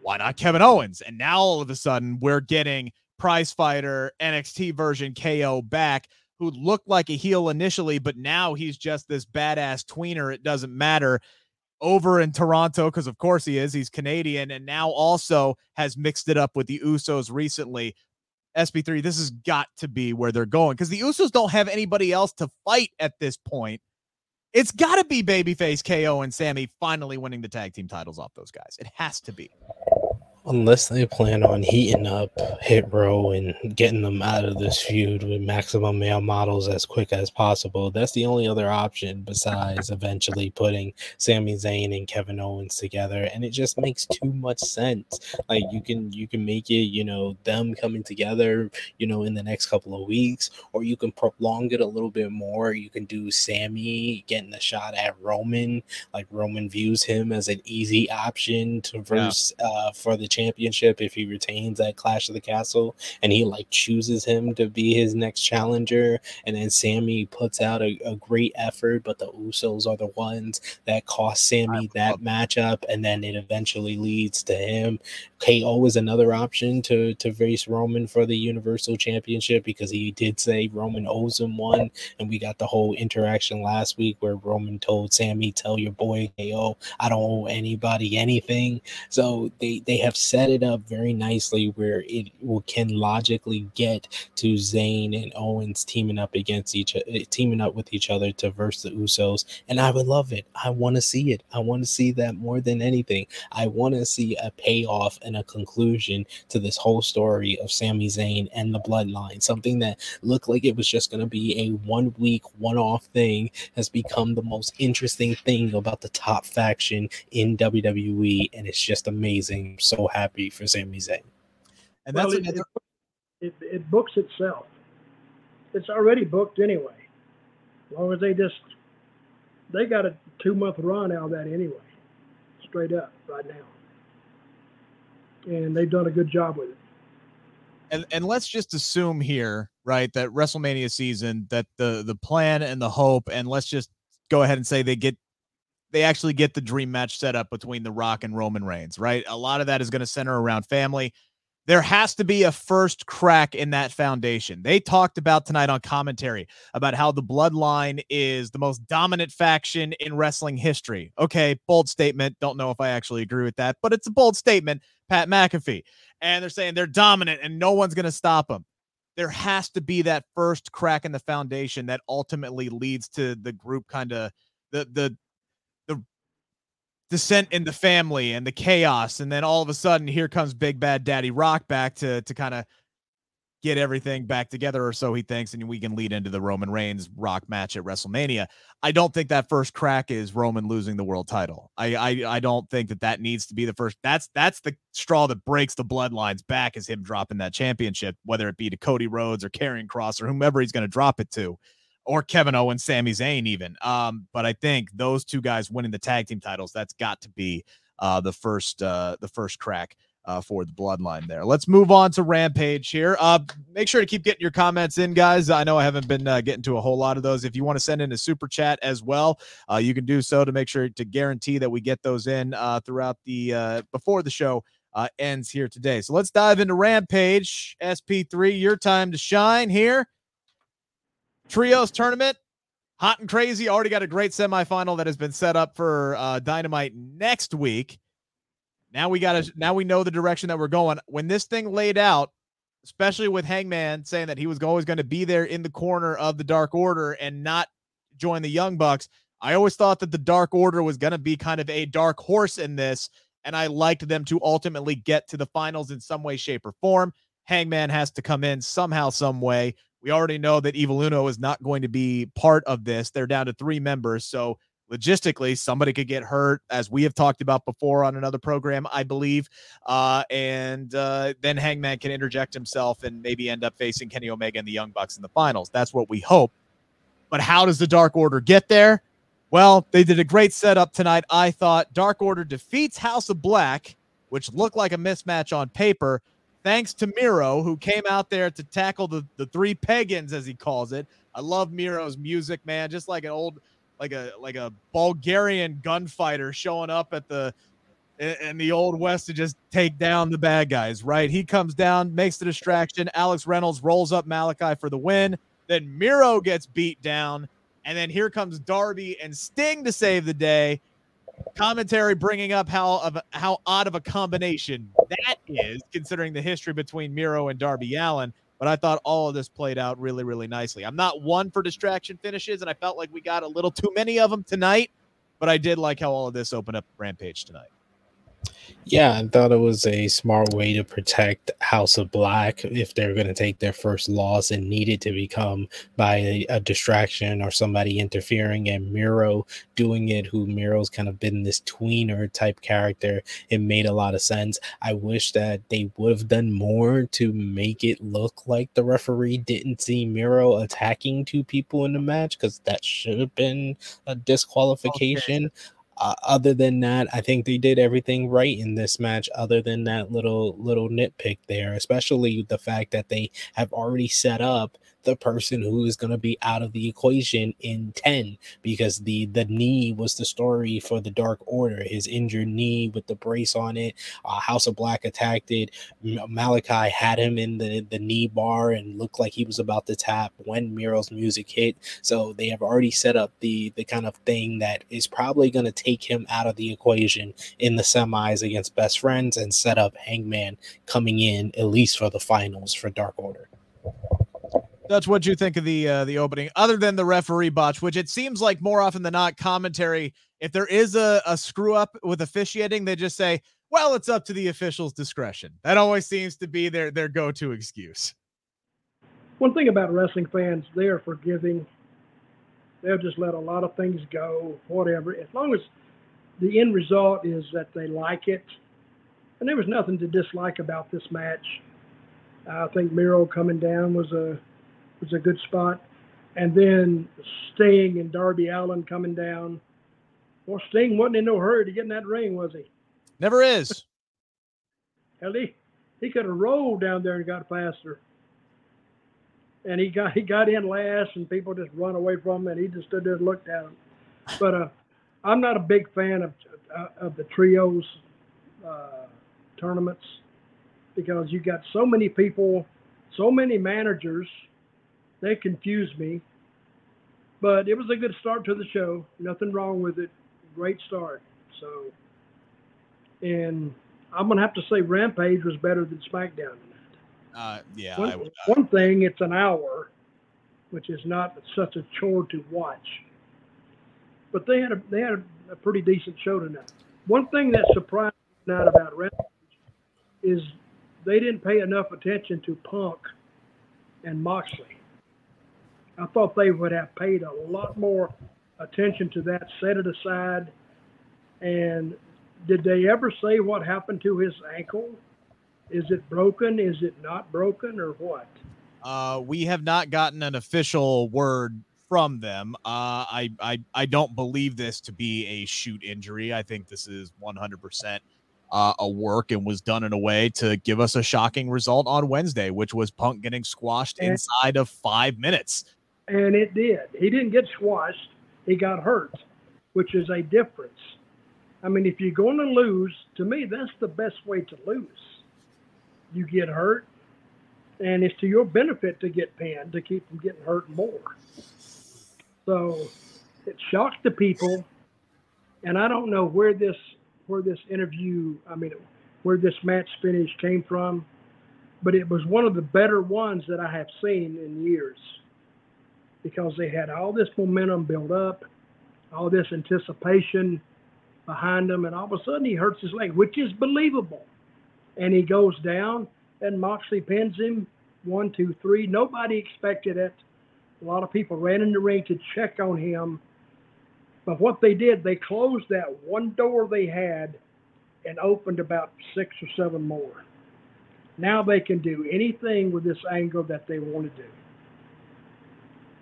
Why not Kevin Owens? And now all of a sudden we're getting prize fighter NXT version KO back who looked like a heel initially, but now he's just this badass tweener. It doesn't matter over in Toronto because, of course, he is. He's Canadian and now also has mixed it up with the Usos recently. SP3, this has got to be where they're going because the Usos don't have anybody else to fight at this point. It's got to be babyface KO and Sammy finally winning the tag team titles off those guys. It has to be unless they plan on heating up Hit Row and getting them out of this feud with maximum male models as quick as possible, that's the only other option besides eventually putting Sami Zayn and Kevin Owens together. And it just makes too much sense. Like you can you can make it, you know, them coming together, you know, in the next couple of weeks, or you can prolong it a little bit more. You can do Sammy getting a shot at Roman, like Roman views him as an easy option to verse yeah. uh, for the championship if he retains that Clash of the Castle and he like chooses him to be his next challenger. And then Sammy puts out a, a great effort, but the Usos are the ones that cost Sami that matchup, and then it eventually leads to him. KO is another option to to face Roman for the Universal Championship because he did say Roman owes him one, and we got the whole interaction last week where Roman told Sammy, "Tell your boy KO, I don't owe anybody anything." So they they have set it up very nicely where it will, can logically get to Zayn and Owens teaming up against each eh, teaming up with each other to verse the Usos, and I would love it. I want to see it. I want to see that more than anything. I want to see a payoff and a conclusion to this whole story of Sami Zayn and the Bloodline. Something that looked like it was just going to be a one week, one off thing has become the most interesting thing about the top faction in WWE, and it's just amazing. I'm so happy for Sami Zayn. And that's well, it, another- it, it books itself. It's already booked anyway. As long as they just they got a two month run out of that anyway, straight up right now, and they've done a good job with it. And and let's just assume here, right, that WrestleMania season, that the the plan and the hope, and let's just go ahead and say they get they actually get the dream match set up between The Rock and Roman Reigns, right? A lot of that is going to center around family. There has to be a first crack in that foundation. They talked about tonight on commentary about how the bloodline is the most dominant faction in wrestling history. Okay, bold statement. Don't know if I actually agree with that, but it's a bold statement. Pat McAfee. And they're saying they're dominant and no one's going to stop them. There has to be that first crack in the foundation that ultimately leads to the group kind of the the descent in the family and the chaos and then all of a sudden here comes big bad daddy rock back to to kind of get everything back together or so he thinks and we can lead into the roman reigns rock match at wrestlemania. I don't think that first crack is roman losing the world title. I i, I don't think that that needs to be the first that's that's the straw that breaks the bloodlines back is him dropping that championship whether it be to cody rhodes or Karrion Kross or whomever he's going to drop it to or Kevin Owens, Sami Zayn, even. Um, but I think those two guys winning the tag team titles, that's got to be uh, the first uh, the first crack uh, for the bloodline there. Let's move on to Rampage here. Uh, make sure to keep getting your comments in, guys. I know I haven't been uh, getting to a whole lot of those. If you want to send in a super chat as well, uh, you can do so to make sure to guarantee that we get those in uh, throughout the uh, before the show uh, ends here today. So let's dive into Rampage SP3. Your time to shine here. Trios tournament, hot and crazy. Already got a great semifinal that has been set up for uh, Dynamite next week. Now we got to. Now we know the direction that we're going. When this thing laid out, especially with Hangman saying that he was always going to be there in the corner of the Dark Order and not join the Young Bucks, I always thought that the Dark Order was going to be kind of a dark horse in this, and I liked them to ultimately get to the finals in some way, shape, or form. Hangman has to come in somehow, some way We already know that Evil Uno is not going to be part of this. They're down to three members. So logistically, somebody could get hurt, as we have talked about before on another program, I believe. Uh, and uh, then Hangman can interject himself and maybe end up facing Kenny Omega and the Young Bucks in the finals. That's what we hope. But how does the Dark Order get there? Well, they did a great setup tonight. I thought Dark Order defeats House of Black, which looked like a mismatch on paper, thanks to Miro, who came out there to tackle the, the three pagans, as he calls it. I love Miro's music, man. Just like an old, like a like a Bulgarian gunfighter showing up at the in the old west to just take down the bad guys. Right? He comes down, makes the distraction. Alex Reynolds rolls up Malakai for the win. Then Miro gets beat down, and then here comes Darby and Sting to save the day commentary bringing up how of how odd of a combination that is, considering the history between Miro and Darby Allin. But I thought all of this played out really, really nicely. I'm not one for distraction finishes, and I felt like we got a little too many of them tonight. But I did like how all of this opened up Rampage tonight. Yeah, I thought it was a smart way to protect House of Black if they're going to take their first loss and need it to become by a, a, distraction or somebody interfering, and Miro doing it, who Miro's kind of been this tweener type character. It made a lot of sense. I wish that they would have done more to make it look like the referee didn't see Miro attacking two people in the match because that should have been a disqualification. Okay uh, other than that, I think they did everything right in this match. Other than that little little nitpick there, especially the fact that they have already set up the person who is going to be out of the equation in 10 because the the knee was the story for the dark order. His injured knee with the brace on it uh, house of black attacked it. Malakai had him in the the knee bar and looked like he was about to tap when miro's music hit. So they have already set up the the kind of thing that is probably going to take him out of the equation in the semis against best friends and set up hangman coming in at least for the finals for dark order that's what you think of the uh, the opening, other than the referee botch, which it seems like more often than not, commentary. If there is a, a screw up with officiating, they just say, "Well, it's up to the official's discretion." That always seems to be their their go to excuse. One thing about wrestling fans, they are forgiving. They'll just let a lot of things go, whatever, as long as the end result is that they like it. And there was nothing to dislike about this match. I think Miro coming down was a was a good spot. And then Sting and Darby Allin coming down. Well, Sting wasn't in no hurry to get in that ring, was he? Never is. Hell, he, he could have rolled down there and got faster. And he got he got in last, and people just run away from him, and he just stood there and looked at him. But uh, I'm not a big fan of uh, of the trios uh, tournaments because you got so many people, so many managers they confused me. But it was a good start to the show. Nothing wrong with it. Great start. So, and I'm gonna have to say Rampage was better than SmackDown tonight. Uh, yeah. One, would, uh... one thing, it's an hour, which is not such a chore to watch. But they had a they had a, a pretty decent show tonight. One thing that surprised me tonight about Rampage is they didn't pay enough attention to Punk and Moxley. I thought they would have paid a lot more attention to that, set it aside. And did they ever say what happened to his ankle? Is it broken? Is it not broken, or what? Uh, we have not gotten an official word from them. Uh, I, I I don't believe this to be a shoot injury. I think this is 100% uh, a work and was done in a way to give us a shocking result on Wednesday, which was Punk getting squashed inside of five minutes and it did. He didn't get squashed, he got hurt, which is a difference. I mean, if you're going to lose, to me, that's the best way to lose. You get hurt, and it's to your benefit to get pinned to keep from getting hurt more. So it shocked the people, and I don't know where this where this interview, I mean, where this match finish came from, but it was one of the better ones that I have seen in years because they had all this momentum built up, all this anticipation behind him, and all of a sudden he hurts his leg, which is believable. And he goes down, and Moxley pins him, one, two, three. Nobody expected it. A lot of people ran in the ring to check on him. But what they did, they closed that one door they had and opened about six or seven more. Now they can do anything with this angle that they want to do.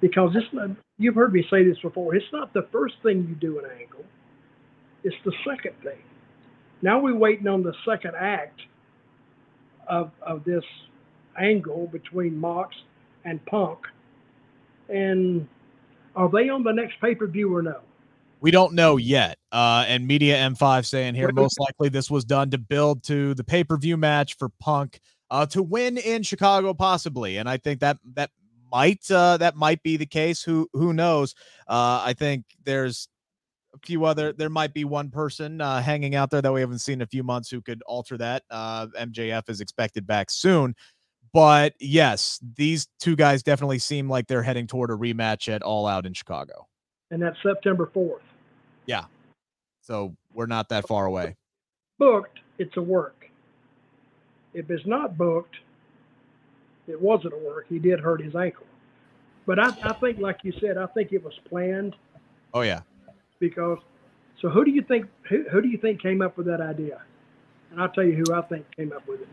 Because it's not, you've heard me say this before, it's not the first thing you do in angle, it's the second thing. Now we're waiting on the second act of, of this angle between Mox and Punk. And are they on the next pay per view or no? We don't know yet. Uh, and Media M5 saying here, most likely this was done to build to the pay per view match for Punk uh, to win in Chicago, possibly. And I think that that might uh, that might be the case. Who who knows? Uh, I think there's a few other. There might be one person uh, hanging out there that we haven't seen in a few months who could alter that. Uh, MJF is expected back soon. But yes, these two guys definitely seem like they're heading toward a rematch at All Out in Chicago. And that's September 4th. Yeah. So we're not that far away. Booked, it's a work. If it's not booked, it wasn't a work. He did hurt his ankle. But I, I think, like you said, I think it was planned. Oh yeah. Because, so who do you think? Who, who do you think came up with that idea? And I'll tell you who I think came up with it.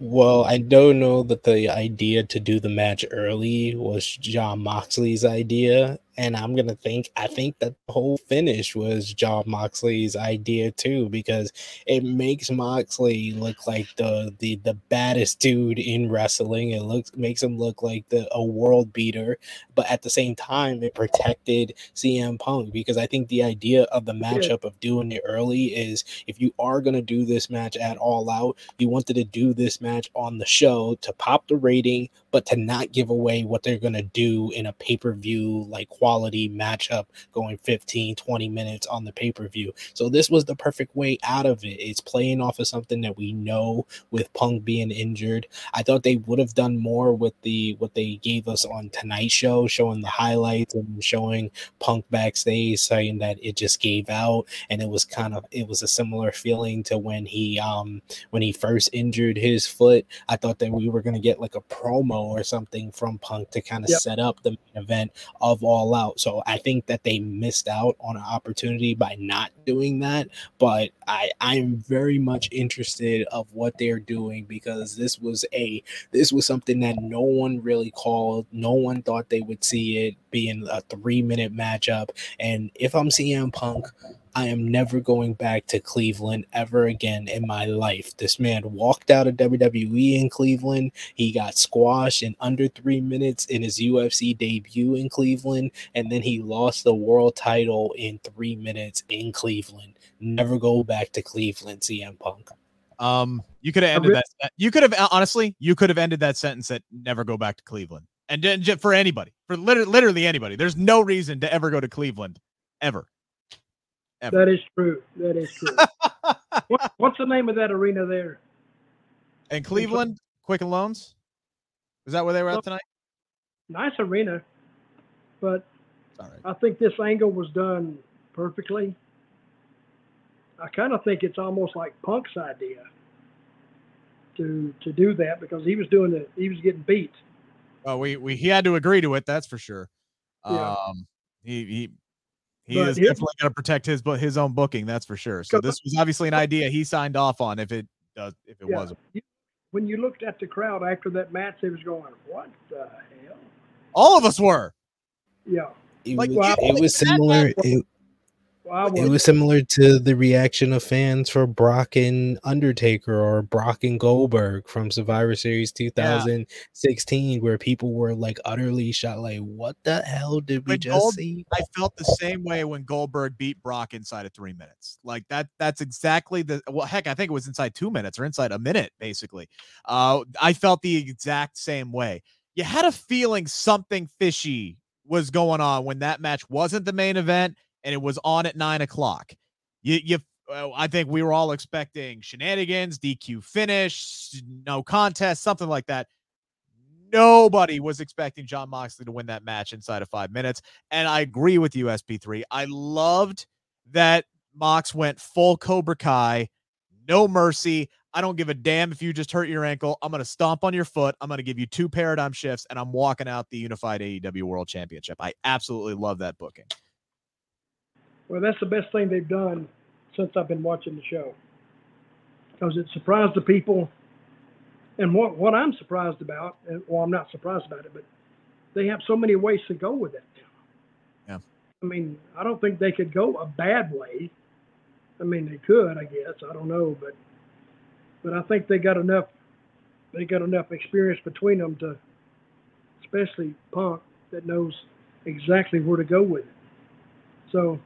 Well, I don't know that the idea to do the match early was Jon Moxley's idea and I'm gonna think I think that the whole finish was Jon Moxley's idea too, because it makes Moxley look like the the the baddest dude in wrestling. It looks makes him look like the a world beater, but at the same time it protected CM Punk because I think the idea of the matchup of doing it early is if you are gonna do this match at all out, you wanted to do this match on the show to pop the rating, but to not give away what they're gonna do in a pay-per-view like quality matchup going 15, 20 minutes on the pay per view. So this was the perfect way out of it. It's playing off of something that we know with Punk being injured. I thought they would have done more with the what they gave us on tonight's Show, showing the highlights and showing Punk backstage saying that it just gave out, and it was kind of it was a similar feeling to when he um when he first injured his foot. I thought that we were gonna get like a promo or something from Punk to kind of yep. set up the main event of All out. So I think that they missed out on an opportunity by not doing that. But I I'm very much interested of what they're doing because this was a this was something that no one really called. No one thought they would see it being a three minute matchup. And if I'm CM Punk, I am never going back to Cleveland ever again in my life. This man walked out of WWE in Cleveland. He got squashed in under three minutes in his UFC debut in Cleveland. And then he lost the world title in three minutes in Cleveland. Never go back to Cleveland, CM Punk. Um, you could have ended that. You could have honestly, you could have ended that sentence at never go back to Cleveland. And then for anybody, for literally, literally anybody, there's no reason to ever go to Cleveland, ever. Ever. That is true. That is true. what, what's the name of that arena there? In Cleveland, Quicken Loans. Is that where they were at tonight? Nice arena, but I think this angle was done perfectly. I kind of think it's almost like Punk's idea to to do that because he was doing it. He was getting beat. Well, we we he had to agree to it. That's for sure. Yeah. Um, he he he but is definitely going to protect his his own booking. That's for sure. So this was obviously an idea he signed off on. If it does, if it yeah. wasn't. When you looked at the crowd after that match, they was going, "What the hell?" All of us were. Yeah. It, like, was, it was similar. It, it was similar to the reaction of fans for Brock and Undertaker or Brock and Goldberg from Survivor Series 2016, yeah. where people were like utterly shocked, like, what the hell did we when just Gold, see? I felt the same way when Goldberg beat Brock inside of three minutes. Like that, that's exactly the well, heck, I think it was inside two minutes or inside a minute, basically. Uh, I felt the exact same way. You had a feeling something fishy was going on when that match wasn't the main event and it was on at nine o'clock. You, you, oh, I think we were all expecting shenanigans, DQ finish, no contest, something like that. Nobody was expecting Jon Moxley to win that match inside of five minutes. And I agree with you, SP3. I loved that Mox went full Cobra Kai, no mercy. I don't give a damn if you just hurt your ankle. I'm going to stomp on your foot. I'm going to give you two paradigm shifts, and I'm walking out the unified AEW World Championship. I absolutely love that booking. Well, that's the best thing they've done since I've been watching the show because it surprised the people. And what, what I'm surprised about, and well, I'm not surprised about it, but they have so many ways to go with it Yeah. I mean, I don't think they could go a bad way. I mean, they could, I guess. I don't know, but but I think they got enough. They got enough experience between them to, especially Punk, that knows exactly where to go with it. So,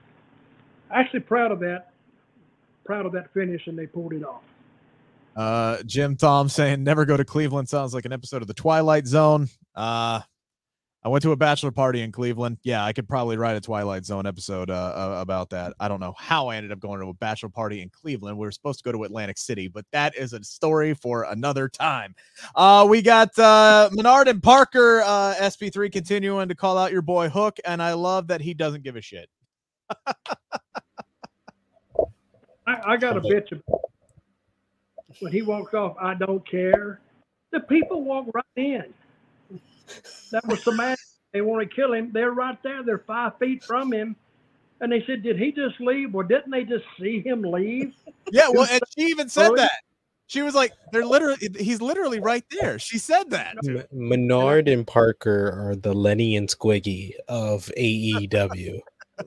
actually proud of that. Proud of that finish, and they pulled it off. Uh, Jim Thom saying never go to Cleveland sounds like an episode of the Twilight Zone. Uh, I went to a bachelor party in Cleveland. Yeah, I could probably write a Twilight Zone episode uh, uh, about that. I don't know how I ended up going to a bachelor party in Cleveland. We were supposed to go to Atlantic City, but that is a story for another time. Uh, we got uh, Menard and Parker, uh, SP3 continuing to call out your boy Hook, and I love that he doesn't give a shit. I, I got a bitch about when he walks off. I don't care. The people walk right in. That was the man. They want to kill him. They're right there. They're five feet from him. And they said, Did he just leave? Well, didn't they just see him leave? Yeah, well, and she even said that. She was like, "They're literally, he's literally right there." She said that. M- Menard and Parker are the Lenny and Squiggy of AEW.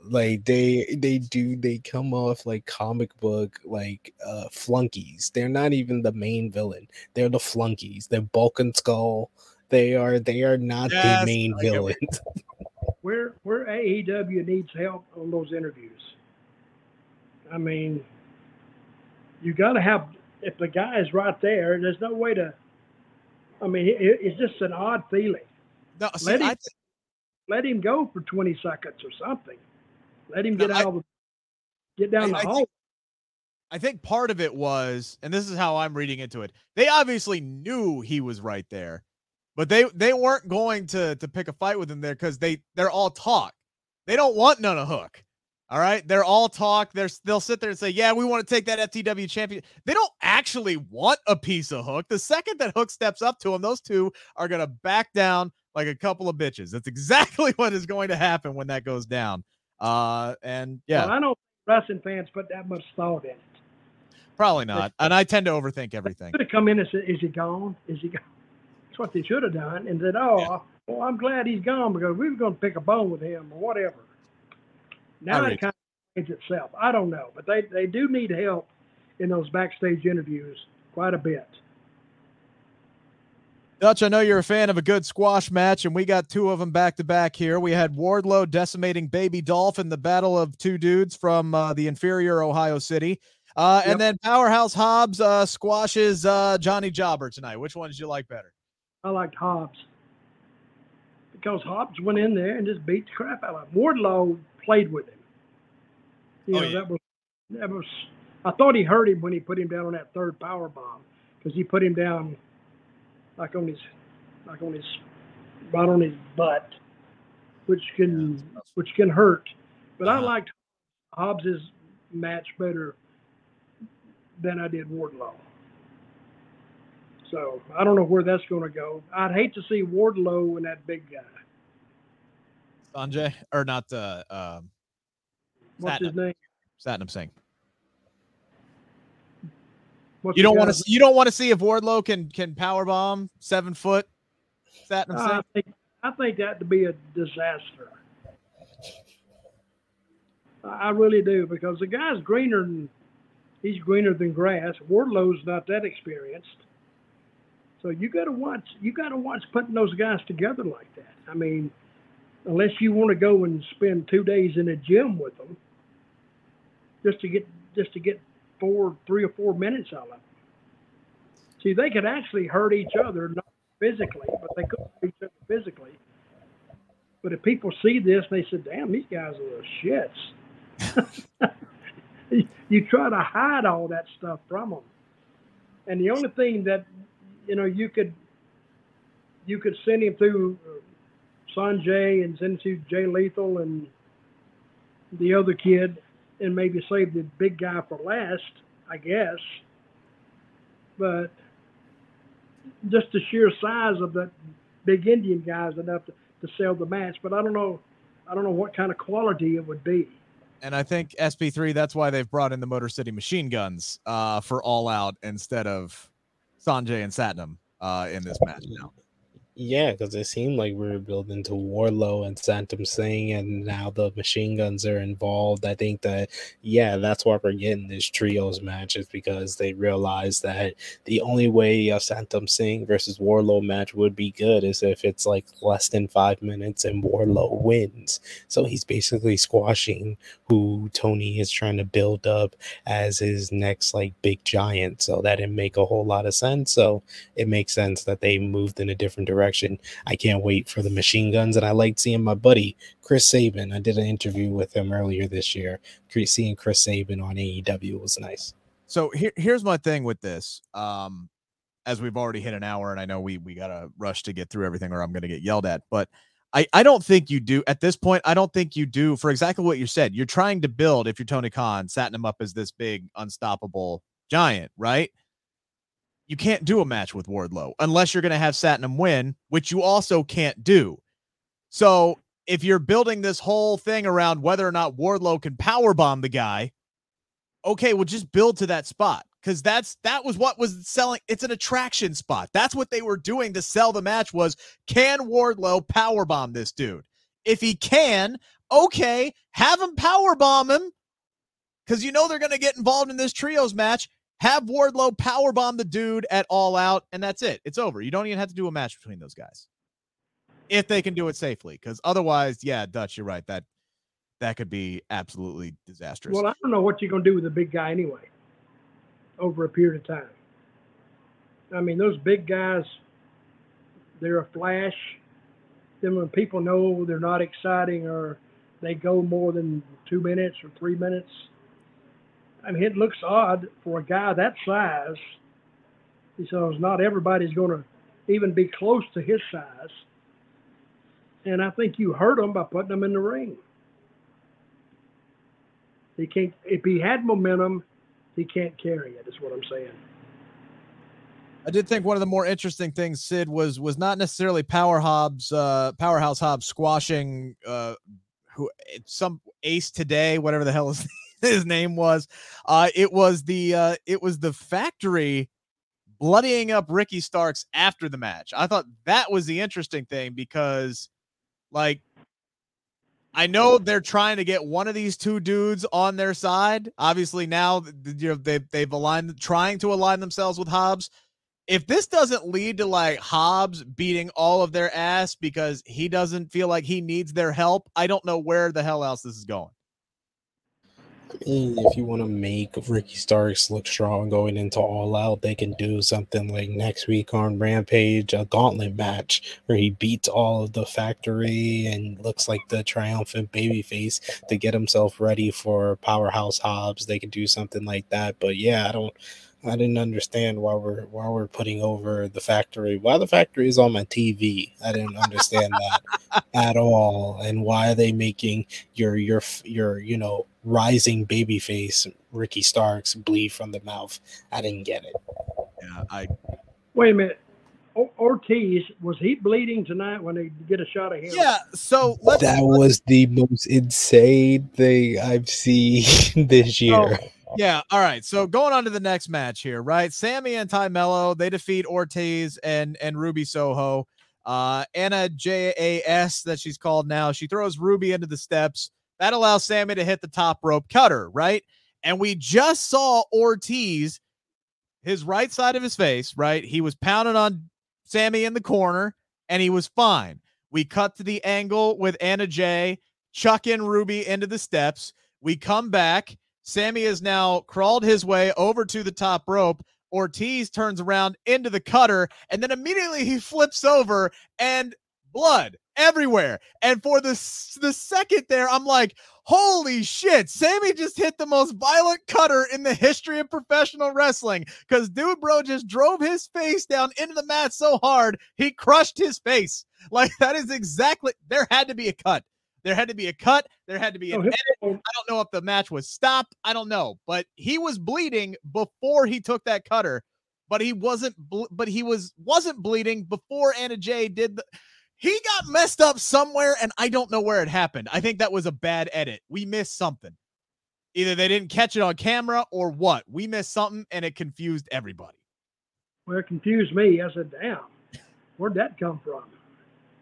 Like they they do they come off like comic book like uh flunkies. They're not even the main villain. They're the flunkies. They're Bulk and Skull. They are they are not Yes, the main I get. Where where AEW needs help on those interviews. I mean, you got to have if the guy is right there. There's no way to. I mean, it, it's just an odd feeling. No, see, Let him- I, Let him go for 20 seconds or something. Let him get I- out of the, get down I- the I hall. I think part of it was, and this is how I'm reading into it. They obviously knew he was right there, but they they weren't going to to pick a fight with him there because they they're all talk. They don't want none of Hook. All right, they're all talk. They're they'll sit there and say, "Yeah, we want to take that FTW champion." They don't actually want a piece of Hook. The second that Hook steps up to him, those two are gonna back down like a couple of bitches. That's exactly what is going to happen when that goes down. Uh, and yeah, Well, I don't think wrestling fans put that much thought in it. probably not. And I tend to overthink everything. Should have come in and said, "Is he gone? Is he gone?" That's what they should have done, and said, "Oh, Yeah. well, I'm glad he's gone because we were going to pick a bone with him or whatever." Now it kind of explains itself. I don't know, but they they do need help in those backstage interviews quite a bit. Dutch, I know you're a fan of a good squash match, and we got two of them back to back here. We had Wardlow decimating Baby Dolph in the battle of two dudes from uh, the inferior Ohio City. Uh, Yep. And then Powerhouse Hobbs uh, squashes uh, Johnny Jobber tonight. Which one did you like better? I liked Hobbs because Hobbs went in there and just beat the crap out of him. Wardlow played with him. You Oh, know, yeah. that was that was. I thought he hurt him when he put him down on that third power bomb because he put him down like on his like on his right on his butt, which can which can hurt. But I Uh-huh. liked Hobbs's match better than I did Wardlow. So I don't know where that's going to go. I'd hate to see Wardlow and that big guy. Sonjay or not? Uh, um, What's his name? Satnam Singh. What's You don't want to. You don't want to see if Wardlow can can power bomb seven foot. Satnam I think I think that to be a disaster. I I really do because the guy's greener than he's greener than grass. Wardlow's not that experienced, so you got to watch. You got to watch putting those guys together like that. I mean, unless you want to go and spend two days in a gym with them, just to get just to get four, three or four minutes of them. See, they could actually hurt each other, not physically, but they could hurt each other physically. But if people see this, they said, "Damn, these guys are the shits." you- try to hide all that stuff from them, and the only thing that you know you could you could send him through Sonjay and send him to Jay Lethal and the other kid, and maybe save the big guy for last, I guess. but just the sheer size of that big Indian guy is enough to, to sell the match. But I don't know, I don't know what kind of quality it would be. And I think SP3, that's why they've brought in the Motor City machine guns uh, for All Out instead of Sonjay and Satnam uh, in this match now. Yeah, because it seemed like we were building to Wardlow and Satnam Singh, and now the machine guns are involved. I think that, yeah, that's why we're getting this trios match is because they realize that the only way a Satnam Singh versus Wardlow match would be good is if it's like less than five minutes and Wardlow wins. So he's basically squashing who Tony is trying to build up as his next like big giant. So that didn't make a whole lot of sense. So it makes sense that they moved in a different direction direction. I can't wait for the machine guns. And I liked seeing my buddy Chris Sabin. I did an interview with him earlier this year. Seeing Chris Sabin on AEW was nice. So here, here's my thing with this. Um, as we've already hit an hour, and I know we we gotta rush to get through everything, or I'm gonna get yelled at. But I I don't think you do at this point. I don't think you do for exactly what you said. You're trying to build, if you're Tony Khan, setting him up as this big unstoppable giant, right? You can't do a match with Wardlow unless you're going to have Satnam win, which you also can't do. So if you're building this whole thing around whether or not Wardlow can power bomb the guy, okay, well just build to that spot because that's that was what was selling. It's an attraction spot. That's what they were doing to sell the match was can Wardlow power bomb this dude? If he can, okay, have him power bomb him because you know they're going to get involved in this trios match have Wardlow powerbomb the dude at all out, and that's it. It's over. You don't even have to do a match between those guys. If they can do it safely. Because otherwise, yeah, Dutch, you're right. That that could be absolutely disastrous. Well, I don't know what you're gonna do with a big guy anyway, over a period of time. I mean, those big guys, they're a flash. Then when people know they're not exciting or they go more than two minutes or three minutes, I mean, it looks odd for a guy that size. So not everybody's going to even be close to his size. And I think you hurt him by putting him in the ring. He can't. If he had momentum, he can't carry it. Is what I'm saying. I did think one of the more interesting things, Sid, was was not necessarily Power Hobbs, uh, Powerhouse Hobbs squashing uh, who some Ace today, whatever the hell is his name was. Uh, it was the uh, it was the factory bloodying up Ricky Starks after the match. I thought that was the interesting thing because, like, I know they're trying to get one of these two dudes on their side. Obviously, now you know they they've aligned, trying to align themselves with Hobbs. If this doesn't lead to like Hobbs beating all of their ass because he doesn't feel like he needs their help, I don't know where the hell else this is going mean, if you want to make Ricky Starks look strong going into All Out, they can do something like next week on Rampage, a gauntlet match where he beats all of the factory and looks like the triumphant babyface to get himself ready for Powerhouse Hobbs. They can do something like that. But yeah, I don't. I didn't understand why we're why we're putting over the factory. Why the factory is on my TV. I didn't understand that at all. And why are they making your your your you know rising baby face Ricky Starks bleed from the mouth? I didn't get it. Yeah, I. Wait a minute. Ortiz was he bleeding tonight when they get a shot of him? Yeah, so that was the most insane thing I've seen this year. So, yeah. All right. So going on to the next match here, right? Sammy and Tay Melo, they defeat Ortiz and and Ruby Soho. Uh, Anna JAS that she's called now. She throws Ruby into the steps. That allows Sammy to hit the top rope cutter, right? And we just saw Ortiz, his right side of his face, right? He was pounding on Sammy in the corner and he was fine. We cut to the angle with Anna Jay, chuck in Ruby into the steps. We come back Sammy has now crawled his way over to the top rope. Ortiz turns around into the cutter, and then immediately he flips over and blood everywhere. And for the, the second there, I'm like, holy shit, Sammy just hit the most violent cutter in the history of professional wrestling because dude, bro, just drove his face down into the mat so hard, he crushed his face. Like, that is exactly, there had to be a cut. There had to be a cut. There had to be oh, an edit. I don't know if the match was stopped. I don't know, but he was bleeding before he took that cutter. but he wasn't. Ble- but he was wasn't bleeding before Anna Jay did the. He got messed up somewhere, and I don't know where it happened. I think that was a bad edit. We missed something. Either they didn't catch it on camera or what. We missed something, and it confused everybody. Well, it confused me. I said, "Damn, where'd that come from?"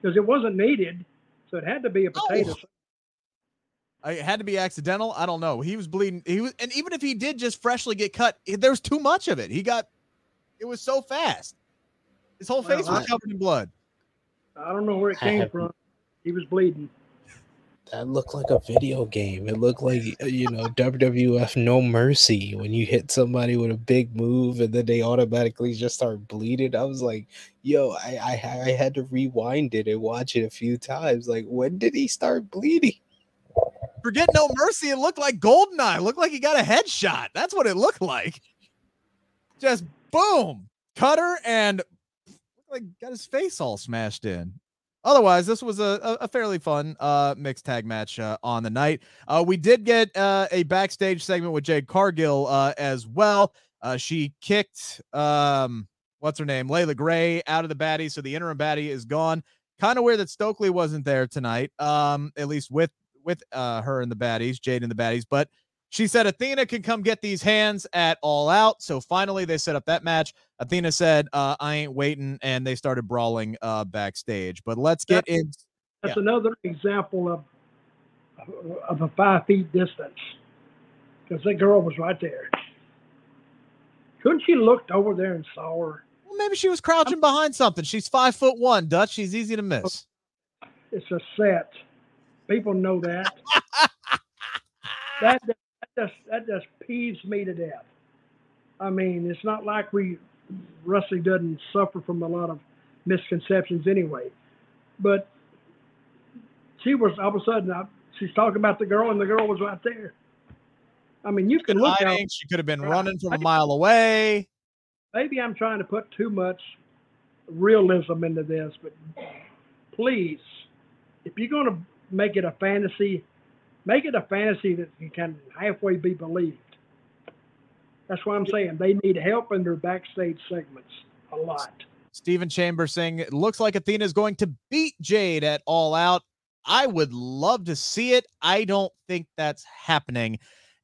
Because it wasn't needed, so it had to be a oh. potato. Oh. It had to be accidental. I don't know. He was bleeding. He was, and even if he did just freshly get cut, there was too much of it. He got, it was so fast. His whole face Well, was I- covered in blood. I don't know where it came have- from. He was bleeding. That looked like a video game. It looked like uh, you know WWF No Mercy when you hit somebody with a big move and then they automatically just start bleeding. I was like, yo, I I, I had to rewind it and watch it a few times. Like, when did he start bleeding? Forget no mercy. It looked like Goldeneye. It looked like he got a headshot. That's what it looked like. Just boom, cutter, and looked like got his face all smashed in. Otherwise, this was a, a, fairly fun uh, mixed tag match uh, on the night. Uh, we did get uh, a backstage segment with Jade Cargill uh, as well. Uh, she kicked um, what's her name, Leila Grey, out of the baddie, so the interim baddie is gone. Kind of weird that Stokely wasn't there tonight, um, at least with with uh, her and the baddies, Jade and the baddies. But she said Athena can come get these hands at All Out. So finally, they set up that match. Athena said, uh, "I ain't waiting," and they started brawling uh, backstage. But let's get in. That's another example of of a five feet distance because that girl was right there. Couldn't she looked over there and saw her? Well, maybe she was crouching behind something. She's five foot one, Dutch. She's easy to miss. It's a set. People know that. that, that just that just peeves me to death. I mean, it's not like we wrestling doesn't suffer from a lot of misconceptions anyway, but she was all of a sudden I, she's talking about the girl and the girl was right there. I mean, you can look. Hiding. She could have been Right. running from a mile away. maybe I'm trying to put too much realism into this, but please, if you're going to make it a fantasy, make it a fantasy that can halfway be believed. That's why I'm saying they need help in their backstage segments a lot. Stephen Chambers saying it looks like Athena is going to beat Jade at All Out. I would love to see it. I don't think that's happening.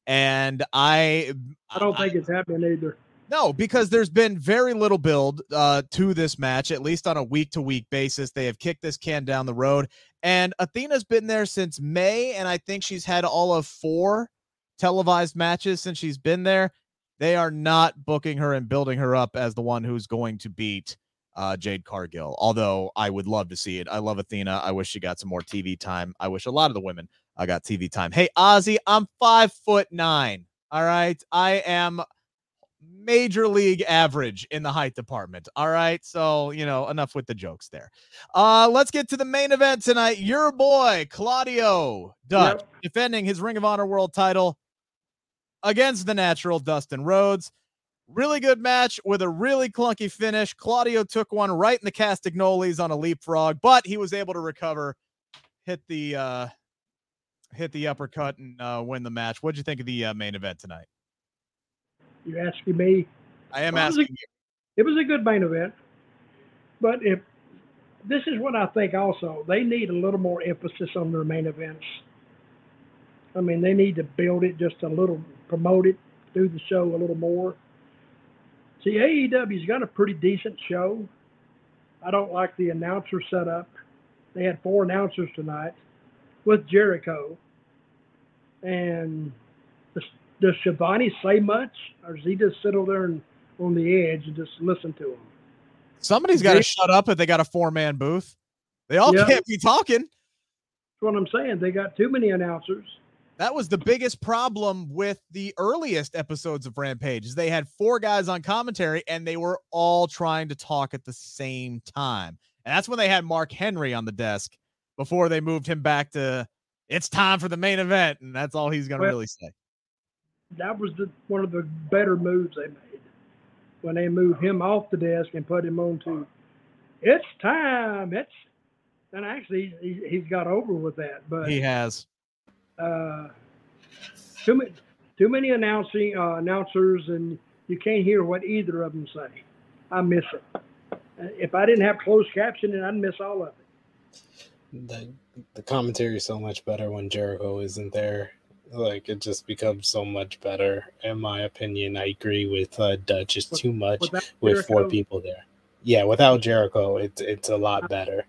And I I don't think it's happening either. No, because there's been very little build uh, to this match, at least on a week to week basis. They have kicked this can down the road. And Athena's been there since May, and I think she's had all of four televised matches since she's been there. They are not booking her and building her up as the one who's going to beat uh, Jade Cargill. Although I would love to see it. I love Athena. I wish she got some more TV time. I wish a lot of the women I got TV time. Hey, Ozzy, I'm five foot nine. All right. I am major league average in the height department. All right. So, you know, enough with the jokes there. Uh, let's get to the main event tonight. Your boy, Claudio Dutch, Yep. defending his Ring of Honor world title against the natural Dustin Rhodes. Really good match with a really clunky finish. Claudio took one right in the Castagnolis on a leapfrog, but he was able to recover, hit the uh hit the uppercut and uh win the match. What'd you think of the uh, main event tonight? You're asking me. I am Well, it a- asking you. It was a good main event, but if this is what I think also, they need a little more emphasis on their main events. I mean, they need to build it just a little, promote it, do the show a little more. See, AEW's got a pretty decent show. I don't like the announcer setup. They had four announcers tonight with Jericho. And does, Schiavone say much, or does he just sit over there and on the edge and just listen to him? Somebody's got to shut up if they got a four man booth. They all Yeah. can't be talking. That's what I'm saying. They got too many announcers. That was the biggest problem with the earliest episodes of Rampage. Is they had four guys on commentary and they were all trying to talk at the same time. And that's when they had Mark Henry on the desk before they moved him back to it's time for the main event and that's all he's going to Well- really say. That was the, one of the better moves they made when they moved him off the desk and put him on to it's time. It's and actually he, he's got over with that, but He has. uh, too many too many announcing uh, announcers and you can't hear what either of them say. I miss it. Uh, If I didn't have closed captioning, I'd miss all of it. The the commentary is so much better when Jericho isn't there. Like it just becomes so much better, in my opinion. I agree with uh, Dutch. It's too much Without with four people there. Yeah, without Jericho, it's it's a lot better.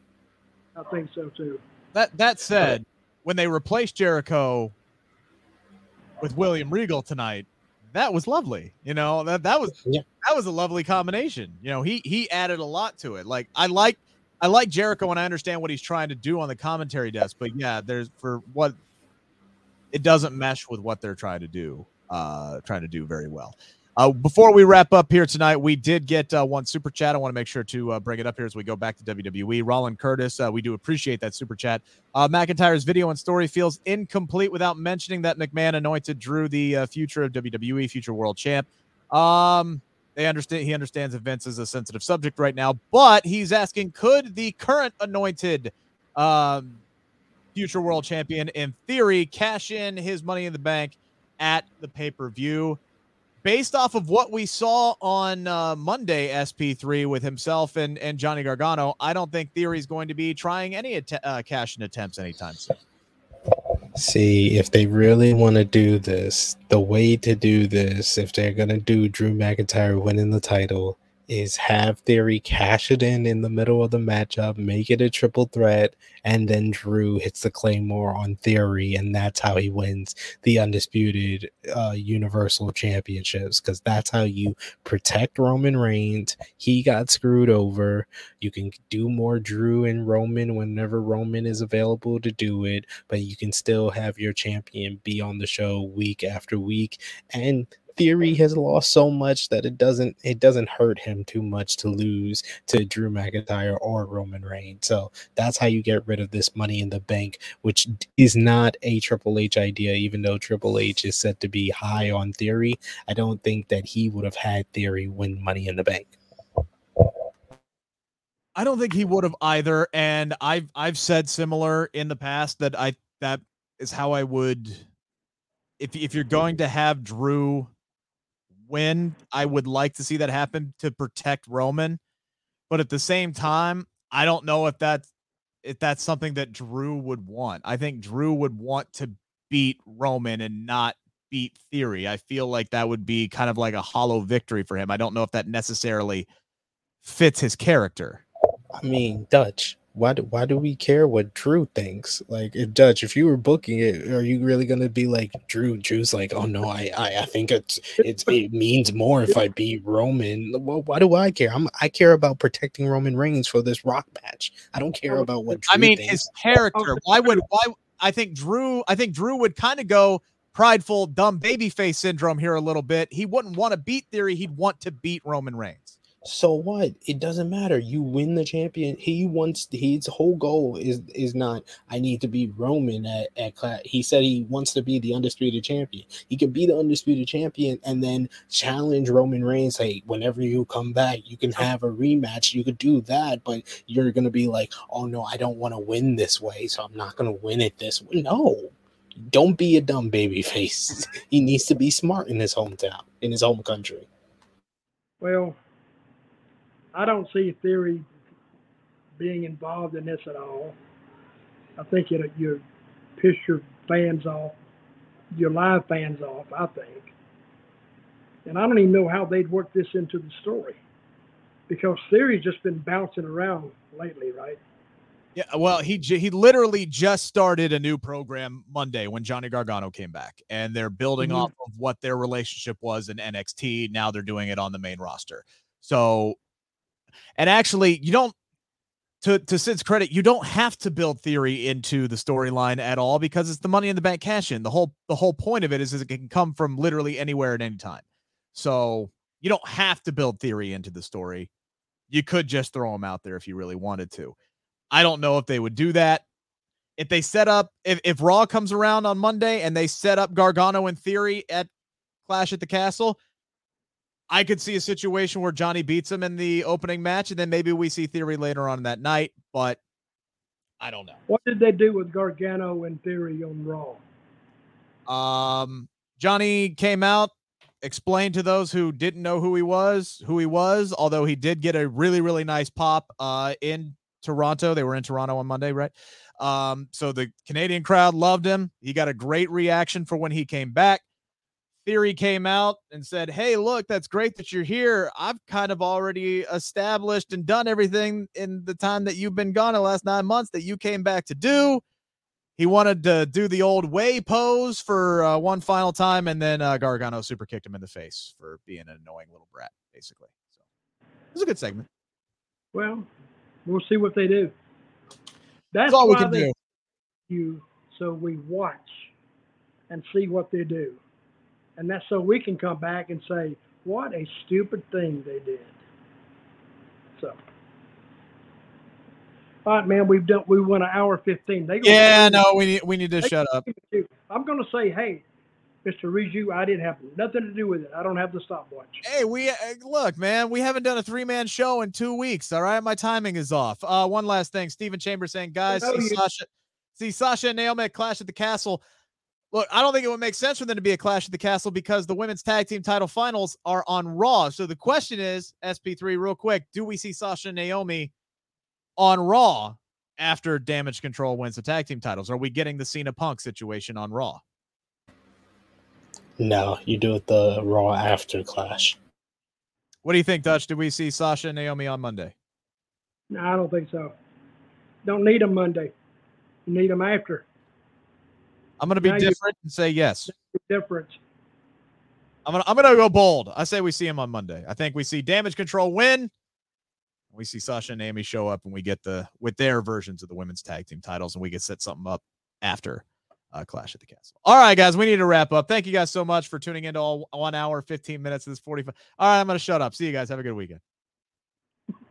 I think so too. That that said, when they replaced Jericho with William Regal tonight, that was lovely. You know, that that was Yeah. that was a lovely combination. You know, he he added a lot to it. Like I like I like Jericho and I understand what he's trying to do on the commentary desk, but yeah, there's for what it doesn't mesh with what they're trying to do. Uh trying to do very well. Uh, before we wrap up here tonight, we did get uh, one super chat. I want to make sure to uh, bring it up here as we go back to WWE. Roland Curtis, uh, we do appreciate that super chat. Uh, McIntyre's video and story feels incomplete without mentioning that McMahon anointed Drew the uh, future of WWE, future world champ. Um, they understand he understands that Vince is a sensitive subject right now, but he's asking, could the current anointed um, future world champion, in theory, cash in his money in the bank at the pay per view? Based off of what we saw on uh, Monday, SP3 with himself and, and Johnny Gargano, I don't think Theory is going to be trying any att- uh, cash in attempts anytime soon. See, if they really want to do this, the way to do this, if they're gonna do Drew McIntyre winning the title, is have Theory cash it in in the middle of the matchup, make it a triple threat, and then Drew hits the Claymore on Theory, and that's how he wins the undisputed uh, Universal Championships. Because that's how you protect Roman Reigns. He got screwed over. You can do more Drew and Roman whenever Roman is available to do it, but you can still have your champion be on the show week after week. And Theory has lost so much that it doesn't it doesn't hurt him too much to lose to Drew McIntyre or Roman Reigns. So that's how you get rid of this money in the bank, which is not a Triple H idea, even though Triple H is said to be high on Theory. I don't think that he would have had Theory win money in the bank. I don't think he would have either. And I've I've said similar in the past that I that is how I would if if you're going to have Drew win, I would like to see that happen to protect Roman. But at the same time, I don't know if that's if that's something that Drew would want. I think Drew would want to beat Roman and not beat Theory. I feel like that would be kind of like a hollow victory for him. I don't know if that necessarily fits his character. I mean, Dutch. Why do, why do we care what Drew thinks? Like, if Dutch, if you were booking it, are you really gonna be like Drew? Drew's like, oh no, I I, I think it's it's it means more if I beat Roman. Well, why do I care? I'm I care about protecting Roman Reigns for this Rock match. I don't care oh, about what Drew I mean, thinks. his character. Why would why? I think Drew. I think Drew would kind of go prideful, dumb babyface syndrome here a little bit. He wouldn't want to beat Theory. He'd want to beat Roman Reigns. So what? It doesn't matter. You win the champion. He wants his whole goal is is not I need to be Roman at at Clash. He said he wants to be the undisputed champion. He can be the undisputed champion and then challenge Roman Reigns. Hey, whenever you come back, you can oh. have a rematch. You could do that, but you're gonna be like, oh no, I don't want to win this way, so I'm not gonna win it this way. No. Don't be a dumb baby face. he needs to be smart in his hometown, in his home country. Well, I don't see Theory being involved in this at all. I think you you piss your fans off, your live fans off. I think, and I don't even know how they'd work this into the story, because Theory's just been bouncing around lately, right? Yeah, well, he he literally just started a new program Monday when Johnny Gargano came back, and they're building Mhm. off of what their relationship was in NXT. Now they're doing it on the main roster. So, and actually, you don't to to Sid's credit, you don't have to build theory into the storyline at all because it's the Money in the Bank cash in. The whole the whole point of it is, is it can come from literally anywhere at any time. So you don't have to build theory into the story. You could just throw them out there if you really wanted to. I don't know if they would do that. If they set up, if, if Raw comes around on Monday and they set up Gargano in theory at Clash at the Castle, I could see a situation where Johnny beats him in the opening match, and then maybe we see Theory later on that night. But I don't know. What did they do with Gargano and Theory on Raw? Um, Johnny came out, explained to those who didn't know who he was, who he was, although he did get a really, really nice pop uh, in Toronto. They were in Toronto on Monday, right? Um, so the Canadian crowd loved him. He got a great reaction for when he came back. Theory came out and said, Hey, look, that's great that you're here. I've kind of already established and done everything in the time that you've been gone the last nine months that you came back to do. He wanted to do the old way pose for uh, one final time, and then uh, Gargano super kicked him in the face for being an annoying little brat, basically. So it was a good segment. Well, we'll see what they do. That's, That's all we can do. You so we watch and see what they do, and that's so we can come back and say what a stupid thing they did. So. All right, man. We've done. We went an hour fifteen. They yeah, no, we need we need to shut up. I'm going to say, hey, Mr. Riju, I didn't have nothing to do with it. I don't have the stopwatch. Hey, we uh, look, man. We haven't done a three man show in two weeks. All right, my timing is off. Uh, one last thing. Stephen Chambers saying, guys, see Sasha, see Sasha and Naomi at Clash at the Castle. Look, I don't think it would make sense for them to be a Clash at the Castle because the women's tag team title finals are on Raw. So the question is, SP3, real quick, do we see Sasha and Naomi on Raw after Damage Control wins the tag team titles? Are we getting the Cena Punk situation on Raw? No, you do it the Raw after Clash. What do you think, Dutch? Did we see Sasha and Naomi on Monday? No, I don't think so. Don't need them Monday. You need them after. I'm going to be now different and say yes. Different. I'm gonna I'm gonna go bold. I say we see him on Monday. I think we see Damage Control win. We see Sasha and Naomi show up and we get the with their versions of the women's tag team titles and we get set something up after uh, Clash at the Castle. All right, guys, we need to wrap up. Thank you guys so much for tuning into all one hour, 15 minutes of this 45. All right, I'm going to shut up. See you guys. Have a good weekend.